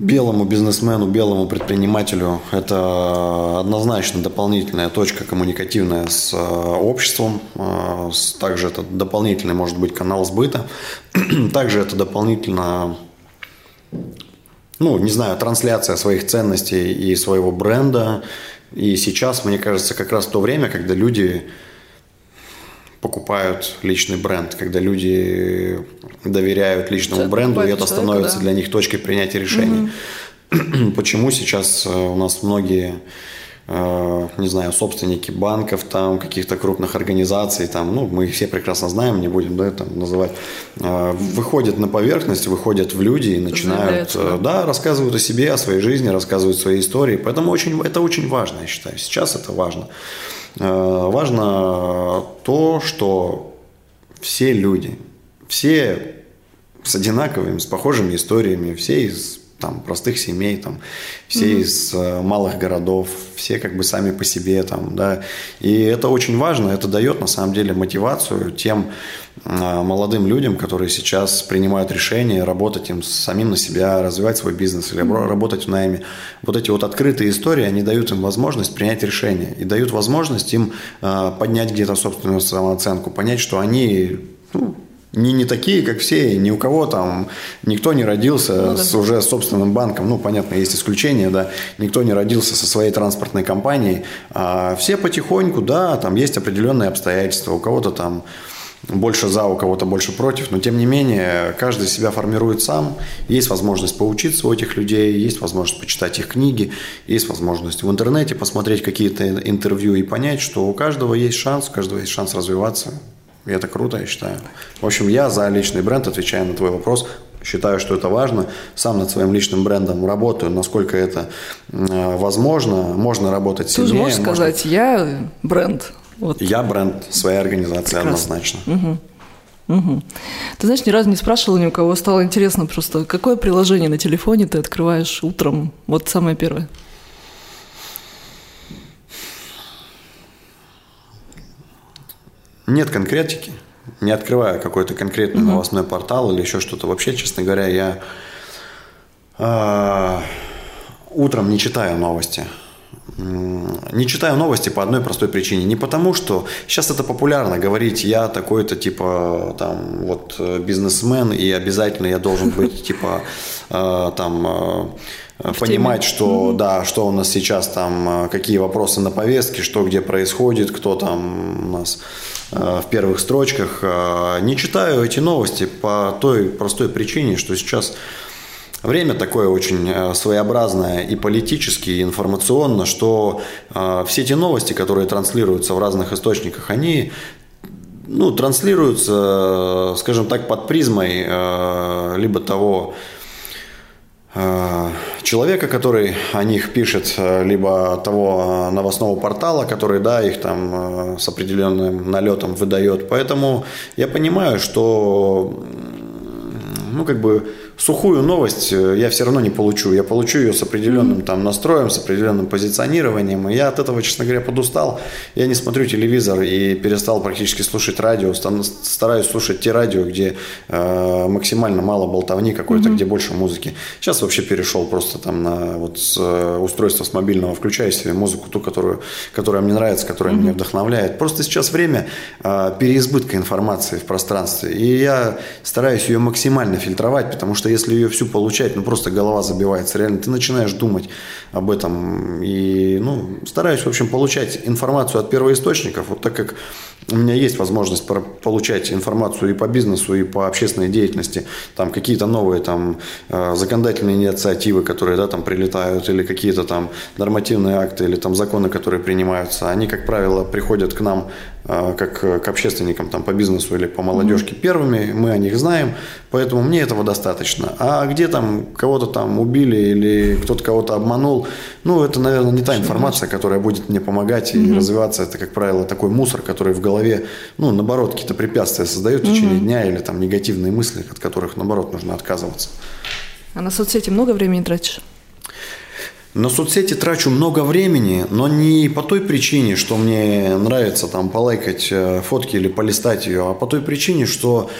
белому бизнесмену, белому предпринимателю это однозначно дополнительная точка коммуникативная с э, обществом. Э, также это дополнительный, может быть, канал сбыта. [CLEARS THROAT] Также это дополнительно, ну, не знаю, трансляция своих ценностей и своего бренда. И сейчас, мне кажется, как раз то время, когда люди покупают личный бренд, когда люди доверяют личному Человек бренду, и это человека, становится да. для них точкой принятия решений. Угу. [CLEARS THROAT] Почему сейчас э, у нас многие не знаю, собственники банков, там, каких-то крупных организаций, там, ну, мы их все прекрасно знаем, не будем, да, там, называть, э, выходят на поверхность, выходят в люди и начинают, да, рассказывают о себе, о своей жизни, рассказывают свои истории, поэтому очень, это очень важно, я считаю, сейчас это важно. Важно то, что все люди, все с одинаковыми, с похожими историями, все из там, простых семей, там, все mm-hmm. из э, малых городов, все как бы сами по себе, там, да, и это очень важно, это дает на самом деле мотивацию тем э, молодым людям, которые сейчас принимают решение работать им самим на себя, развивать свой бизнес или mm-hmm. работать в найме. Вот эти вот открытые истории, они дают им возможность принять решение и дают возможность им э, поднять где-то собственную самооценку, понять, что они ну, не, не такие, как все, ни у кого там, никто не родился ну, да. с уже собственным банком, ну, понятно, есть исключения, да, никто не родился со своей транспортной компанией, а все потихоньку, да, там есть определенные обстоятельства, у кого-то там больше за, у кого-то больше против, но тем не менее каждый себя формирует сам, есть возможность поучиться у этих людей, есть возможность почитать их книги, есть возможность в интернете посмотреть какие-то интервью и понять, что у каждого есть шанс, у каждого есть шанс развиваться, и это круто, я считаю. В общем, я за личный бренд, отвечая на твой вопрос, считаю, что это важно. Сам над своим личным брендом работаю, насколько это возможно. Можно работать Ты сильнее. Ты можешь можно... сказать, я бренд. Вот. Я бренд своей организации Прекрасно. однозначно. Угу. Угу. Ты знаешь, ни разу не спрашивала ни у кого, стало интересно просто, какое приложение на телефоне ты открываешь утром, вот самое первое? Нет конкретики. Не открывая какой-то конкретный угу. новостной портал или еще что-то. Вообще, честно говоря, я э, утром не читаю новости. Не читаю новости по одной простой причине. Не потому, что сейчас это популярно говорить, я такой-то типа там вот бизнесмен, и обязательно я должен быть [LAUGHS] типа э, там э, понимать, что mm да, что у нас сейчас там, какие вопросы на повестке, что где происходит, кто там у нас Э, в первых строчках. Э, не читаю эти новости по той простой причине, что сейчас Время такое очень э, своеобразное и политически, и информационно, что все эти новости, которые транслируются в разных источниках, они ну, транслируются, скажем так, под призмой либо того, Э, человека, который о них пишет, э, либо того новостного портала, который, да, их там э, с определенным налетом выдает. Поэтому я понимаю, что, ну, как бы сухую новость э, я все равно не получу. Я получу ее с определенным там настроем, с определенным позиционированием. И я от этого, честно говоря, подустал. Я не смотрю телевизор и перестал практически слушать радио. Стараюсь слушать те радио, где э, максимально мало болтовни какой-то, mm-hmm. где больше музыки. Сейчас вообще перешел просто там на вот с, э, устройство с мобильного, включаю себе музыку, ту, которую, которая мне нравится, которая mm-hmm. меня вдохновляет. Просто сейчас время э, переизбытка информации в пространстве. И я стараюсь ее максимально фильтровать, потому что если ее всю получать, ну просто голова забивается, реально, ты начинаешь думать об этом. И, ну, стараюсь, в общем, получать информацию от первоисточников, вот так как у меня есть возможность получать информацию и по бизнесу, и по общественной деятельности, там какие-то новые там э, законодательные инициативы, которые, да, там прилетают, или какие-то там нормативные акты, или там законы, которые принимаются, они, как правило, приходят к нам э, как к общественникам там по бизнесу или по молодежке mm-hmm. первыми, мы о них знаем, поэтому мне этого достаточно. А где там кого-то там убили или кто-то кого-то обманул, ну, это, наверное, не та информация, которая будет мне помогать mm-hmm. и развиваться. Это, как правило, такой мусор, который в голове, ну, наоборот, какие-то препятствия создает в течение mm-hmm. дня или там негативные мысли, от которых, наоборот, нужно отказываться. А на соцсети много времени тратишь? На соцсети трачу много времени, но не по той причине, что мне нравится там полайкать э, фотки или полистать ее, а по той причине, что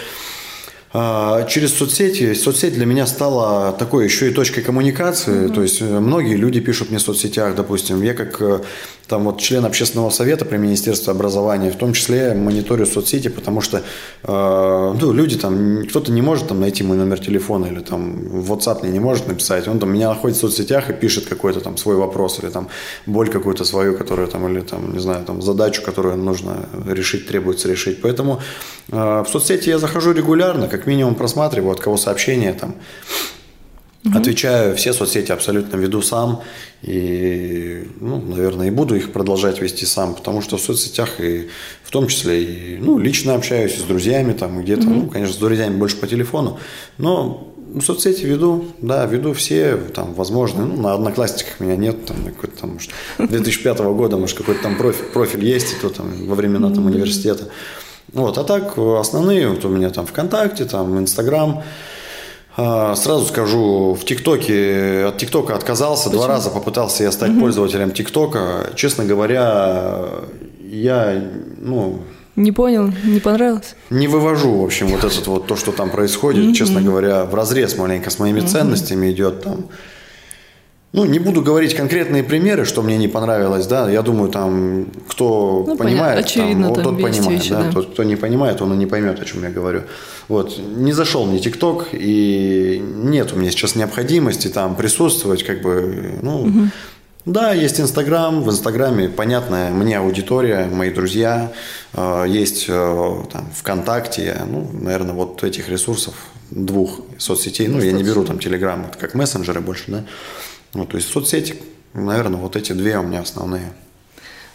через соцсети, соцсеть для меня стала такой еще и точкой коммуникации. Mm-hmm. То есть э, многие люди пишут мне в соцсетях, допустим, я как э, там вот член общественного совета при Министерстве образования, в том числе мониторю соцсети, потому что э, ну, люди там, кто-то не может там найти мой номер телефона или там в WhatsApp мне не может написать, он там меня находит в соцсетях и пишет какой-то там свой вопрос или там боль какую-то свою, которую там, или там, не знаю, там задачу, которую нужно решить, требуется решить. Поэтому э, в соцсети я захожу регулярно, как минимум просматриваю, от кого сообщения там, Угу. Отвечаю, все соцсети абсолютно веду сам. И, ну, наверное, и буду их продолжать вести сам, потому что в соцсетях и в том числе и ну, лично общаюсь с друзьями, там где-то, угу. ну, конечно, с друзьями больше по телефону, но соцсети веду, да, веду все, там, возможно, ну, на одноклассниках меня нет, там, какой-то там, может, [LAUGHS] 2005 года, может, какой-то там профиль, профиль есть, и то там во времена там университета. Вот, а так основные вот у меня там ВКонтакте, там Инстаграм, Сразу скажу, в ТикТоке, от ТикТока отказался, Почему? два раза попытался я стать угу. пользователем ТикТока. Честно говоря, я, ну... Не понял, не понравилось? Не вывожу, в общем, вот это вот то, что там происходит, угу. честно говоря, в разрез маленько с моими угу. ценностями идет там. Ну, не буду говорить конкретные примеры, что мне не понравилось, да. Я думаю, там, кто ну, понимает, очевидно, там, там тот понимает, вещи, да? да. Тот, кто не понимает, он и не поймет, о чем я говорю. Вот. Не зашел мне ТикТок, и нет у меня сейчас необходимости там присутствовать, как бы, ну, угу. Да, есть Инстаграм. В Инстаграме понятная мне аудитория, мои друзья. Э, есть э, там ВКонтакте. Ну, наверное, вот этих ресурсов двух соцсетей. Ну, я не беру там Телеграм, это как мессенджеры больше, да. Ну, то есть соцсети, наверное, вот эти две у меня основные.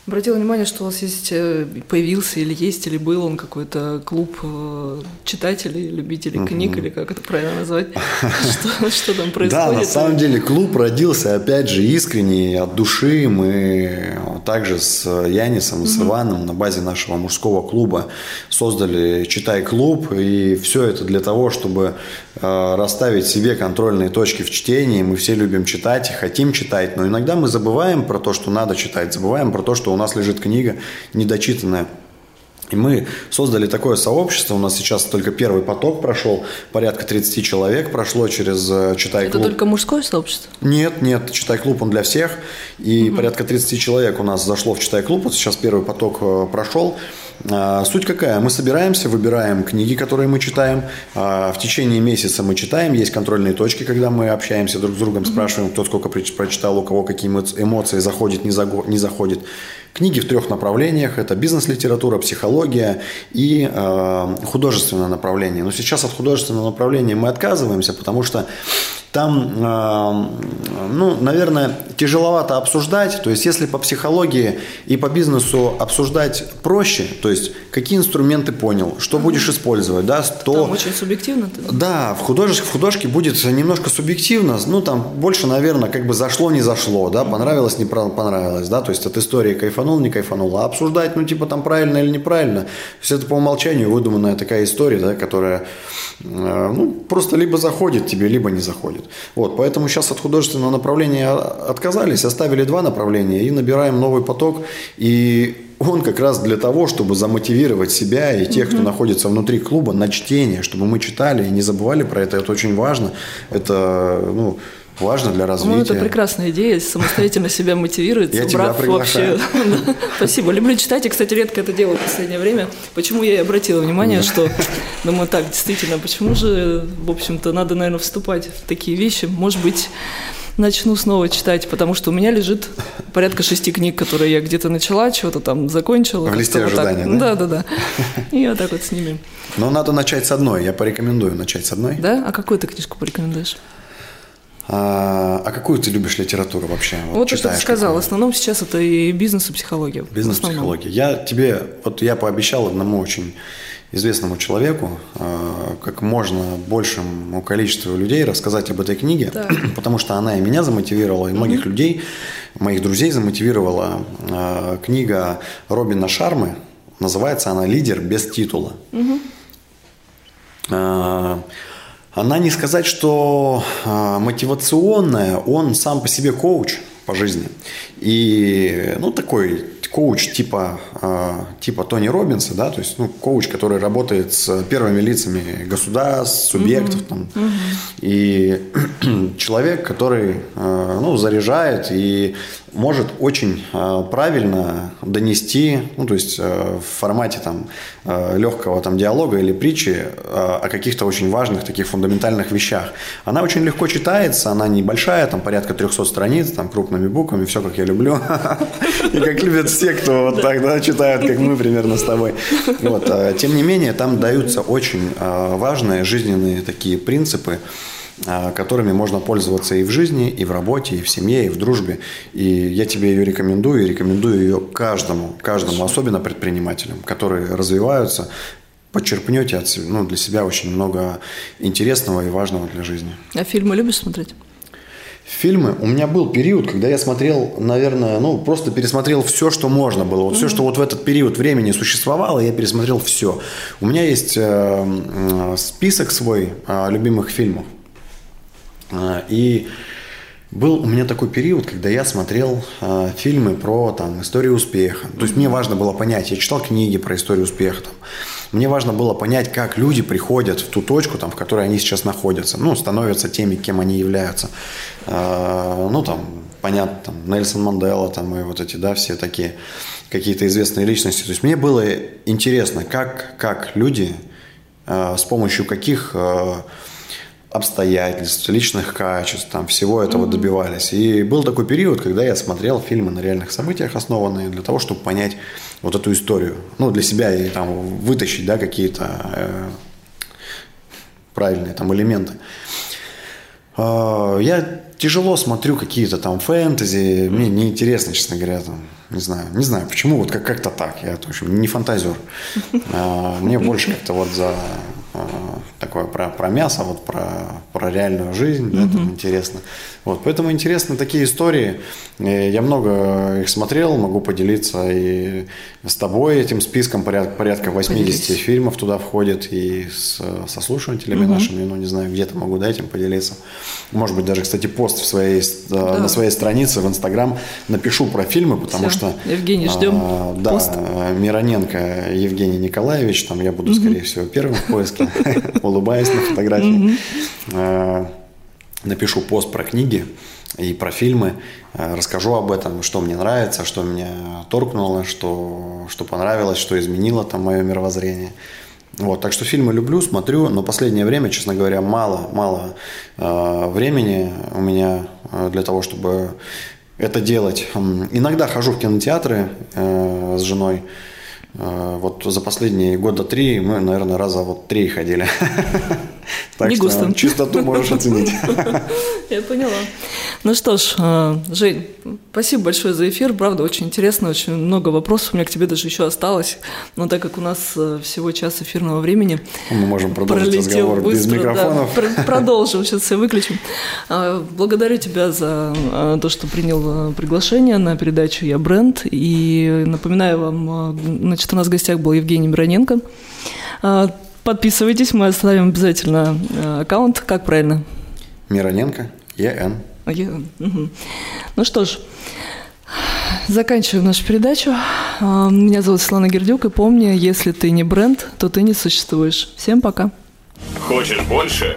Обратила внимание, что у вас есть, э, появился или есть, или был он какой-то клуб э, читателей, любителей угу. книг, или как это правильно назвать? [LAUGHS] Что, что там происходит? Да, на самом деле клуб родился, опять же, искренне, от души. Мы также с Янисом, угу. с Иваном на базе нашего мужского клуба создали «Читай-клуб», и все это для того, чтобы э, расставить себе контрольные точки в чтении. Мы все любим читать и хотим читать, но иногда мы забываем про то, что надо читать, забываем про то, что у нас лежит книга недочитанная. И мы создали такое сообщество. У нас сейчас только первый поток прошел. Порядка 30 человек прошло через э, Читай-клуб. Это только мужское сообщество? Нет, нет. Читай-клуб он для всех. И угу. порядка 30 человек у нас зашло в Читай-клуб. Вот сейчас первый поток э, прошел. А, суть какая? Мы собираемся, выбираем книги, которые мы читаем. А, в течение месяца мы читаем. Есть контрольные точки, когда мы общаемся друг с другом, спрашиваем, кто сколько прочитал, у кого какие эмоции заходит, не заходит. Книги в трех направлениях. Это бизнес-литература, психология и э, художественное направление. Но сейчас от художественного направления мы отказываемся, потому что там, э, ну, наверное, тяжеловато обсуждать. То есть, если по психологии и по бизнесу обсуждать проще, то есть, какие инструменты понял, что будешь использовать, да, то... Там очень субъективно. Ты... Да, в художке, в художке будет немножко субъективно, ну, там больше, наверное, как бы зашло, не зашло, да, понравилось, не понравилось, да, то есть, от истории кайфанул, не кайфанул, а обсуждать, ну, типа, там правильно или неправильно, то есть, это по умолчанию выдуманная такая история, да, которая, э, ну, просто либо заходит тебе, либо не заходит. Вот, поэтому сейчас от художественного направления отказались, оставили два направления и набираем новый поток. И он как раз для того, чтобы замотивировать себя и тех, кто находится внутри клуба на чтение, чтобы мы читали и не забывали про это. Это очень важно. Это, ну, важно для развития. Ну, это прекрасная идея, самостоятельно себя мотивировать, Я тебя вообще. [LAUGHS] Спасибо. Люблю читать, и, кстати, редко это делаю в последнее время. Почему я и обратила внимание, что, думаю, так, действительно, почему же, в общем-то, надо, наверное, вступать в такие вещи? Может быть, начну снова читать, потому что у меня лежит порядка шести книг, которые я где-то начала, что-то там закончила. В листе ожидания, да? Да, да, да. И вот так вот с ними. Но надо начать с одной, я порекомендую начать с одной. Да? А какую ты книжку порекомендуешь? А, а какую ты любишь литературу вообще? Вот, вот это ты сказал. Какую? В основном сейчас это и бизнес, и психология. Бизнес, психология. Я тебе, вот я пообещал одному очень известному человеку, а, как можно большему количеству людей рассказать об этой книге, так. [CLEARS THROAT] потому что она и меня замотивировала, и многих угу. людей, моих друзей замотивировала. А, книга Робина Шармы, называется она «Лидер без титула». Угу. Она не сказать, что мотивационная, он сам по себе коуч по жизни. И, ну, такой коуч типа, а, типа Тони Робинса, да, то есть ну, коуч, который работает с первыми лицами государств, субъектов. Mm-hmm. Там, mm-hmm. И [CLEARS THROAT] человек, который а, ну, заряжает и может очень а, правильно донести, ну, то есть в формате там, легкого там, диалога или притчи о каких-то очень важных таких фундаментальных вещах. Она очень легко читается, она небольшая, там порядка 300 страниц, там крупными буквами, все как я люблю. [LAUGHS] И как любят все, кто вот так да, читают, как мы примерно с тобой. Вот. Тем не менее, там даются очень важные жизненные такие принципы, которыми можно пользоваться и в жизни, и в работе, и в семье, и в дружбе. И я тебе ее рекомендую, и рекомендую ее каждому, каждому, особенно предпринимателям, которые развиваются, подчерпнете от, ну, для себя очень много интересного и важного для жизни. А фильмы любишь смотреть? Фильмы. У меня был период, когда я смотрел, наверное, ну, просто пересмотрел все, что можно было. Вот mm-hmm. все, что вот в этот период времени существовало, я пересмотрел все. У меня есть э, список свой э, любимых фильмов. Э, и был у меня такой период, когда я смотрел э, фильмы про там, историю успеха. То есть мне важно было понять, я читал книги про историю успеха. Там. Мне важно было понять, как люди приходят в ту точку, там, в которой они сейчас находятся, ну, становятся теми, кем они являются. Э, ну, там, понятно, там, Нельсон Мандела, там, и вот эти, да, все такие какие-то известные личности. То есть мне было интересно, как, как люди, э, с помощью каких э, обстоятельств, личных качеств, там, всего этого mm-hmm. добивались. И был такой период, когда я смотрел фильмы на реальных событиях, основанные для того, чтобы понять вот эту историю. Ну, для себя и там вытащить, да, какие-то э, правильные там элементы. Э, я тяжело смотрю какие-то там фэнтези, мне неинтересно, честно говоря, там, не знаю, не знаю почему, вот как- как-то так, я, в общем, не фантазер. Э, [LAUGHS] мне больше как-то вот за такое про, про мясо, вот про, про реальную жизнь, да, там интересно. Вот, поэтому интересны такие истории. Я много их смотрел, могу поделиться и с тобой этим списком, порядка, порядка 80 Поделитесь. фильмов туда входит, и с, со слушателями угу. нашими, ну, не знаю, где-то могу, да, этим поделиться. Может быть, даже, кстати, пост в своей, да. на своей странице в Инстаграм напишу про фильмы, потому Все. что... Евгений, ждем а, Да, пост. Мироненко Евгений Николаевич, там я буду, угу. скорее всего, первым в поиске, [LAUGHS] улыбаясь на фотографии. А, напишу пост про книги и про фильмы, э, расскажу об этом, что мне нравится, что меня торкнуло, что, что понравилось, что изменило там мое мировоззрение. Вот, так что фильмы люблю, смотрю, но последнее время, честно говоря, мало, мало э, времени у меня э, для того, чтобы это делать. Иногда хожу в кинотеатры э, с женой. Э, вот за последние года три мы, наверное, раза вот три ходили. [LAUGHS] Так Не что густо. чистоту можешь оценить. [LAUGHS] Я поняла. Ну что ж, э, Жень, спасибо большое за эфир. Правда, очень интересно, очень много вопросов у меня к тебе даже еще осталось. Но так как у нас э, всего час эфирного времени, мы можем продолжить разговор быстро, без микрофонов. Да, продолжим, сейчас все выключим. А, благодарю тебя за э, то, что принял приглашение на передачу «Я бренд». И напоминаю вам, значит, у нас в гостях был Евгений Мироненко. Подписывайтесь, мы оставим обязательно э, аккаунт. Как правильно? Мироненко, ЕН. ЕН. Угу. Ну что ж, заканчиваем нашу передачу. А, меня зовут Светлана Гердюк, и помни, если ты не бренд, то ты не существуешь. Всем пока. Хочешь больше?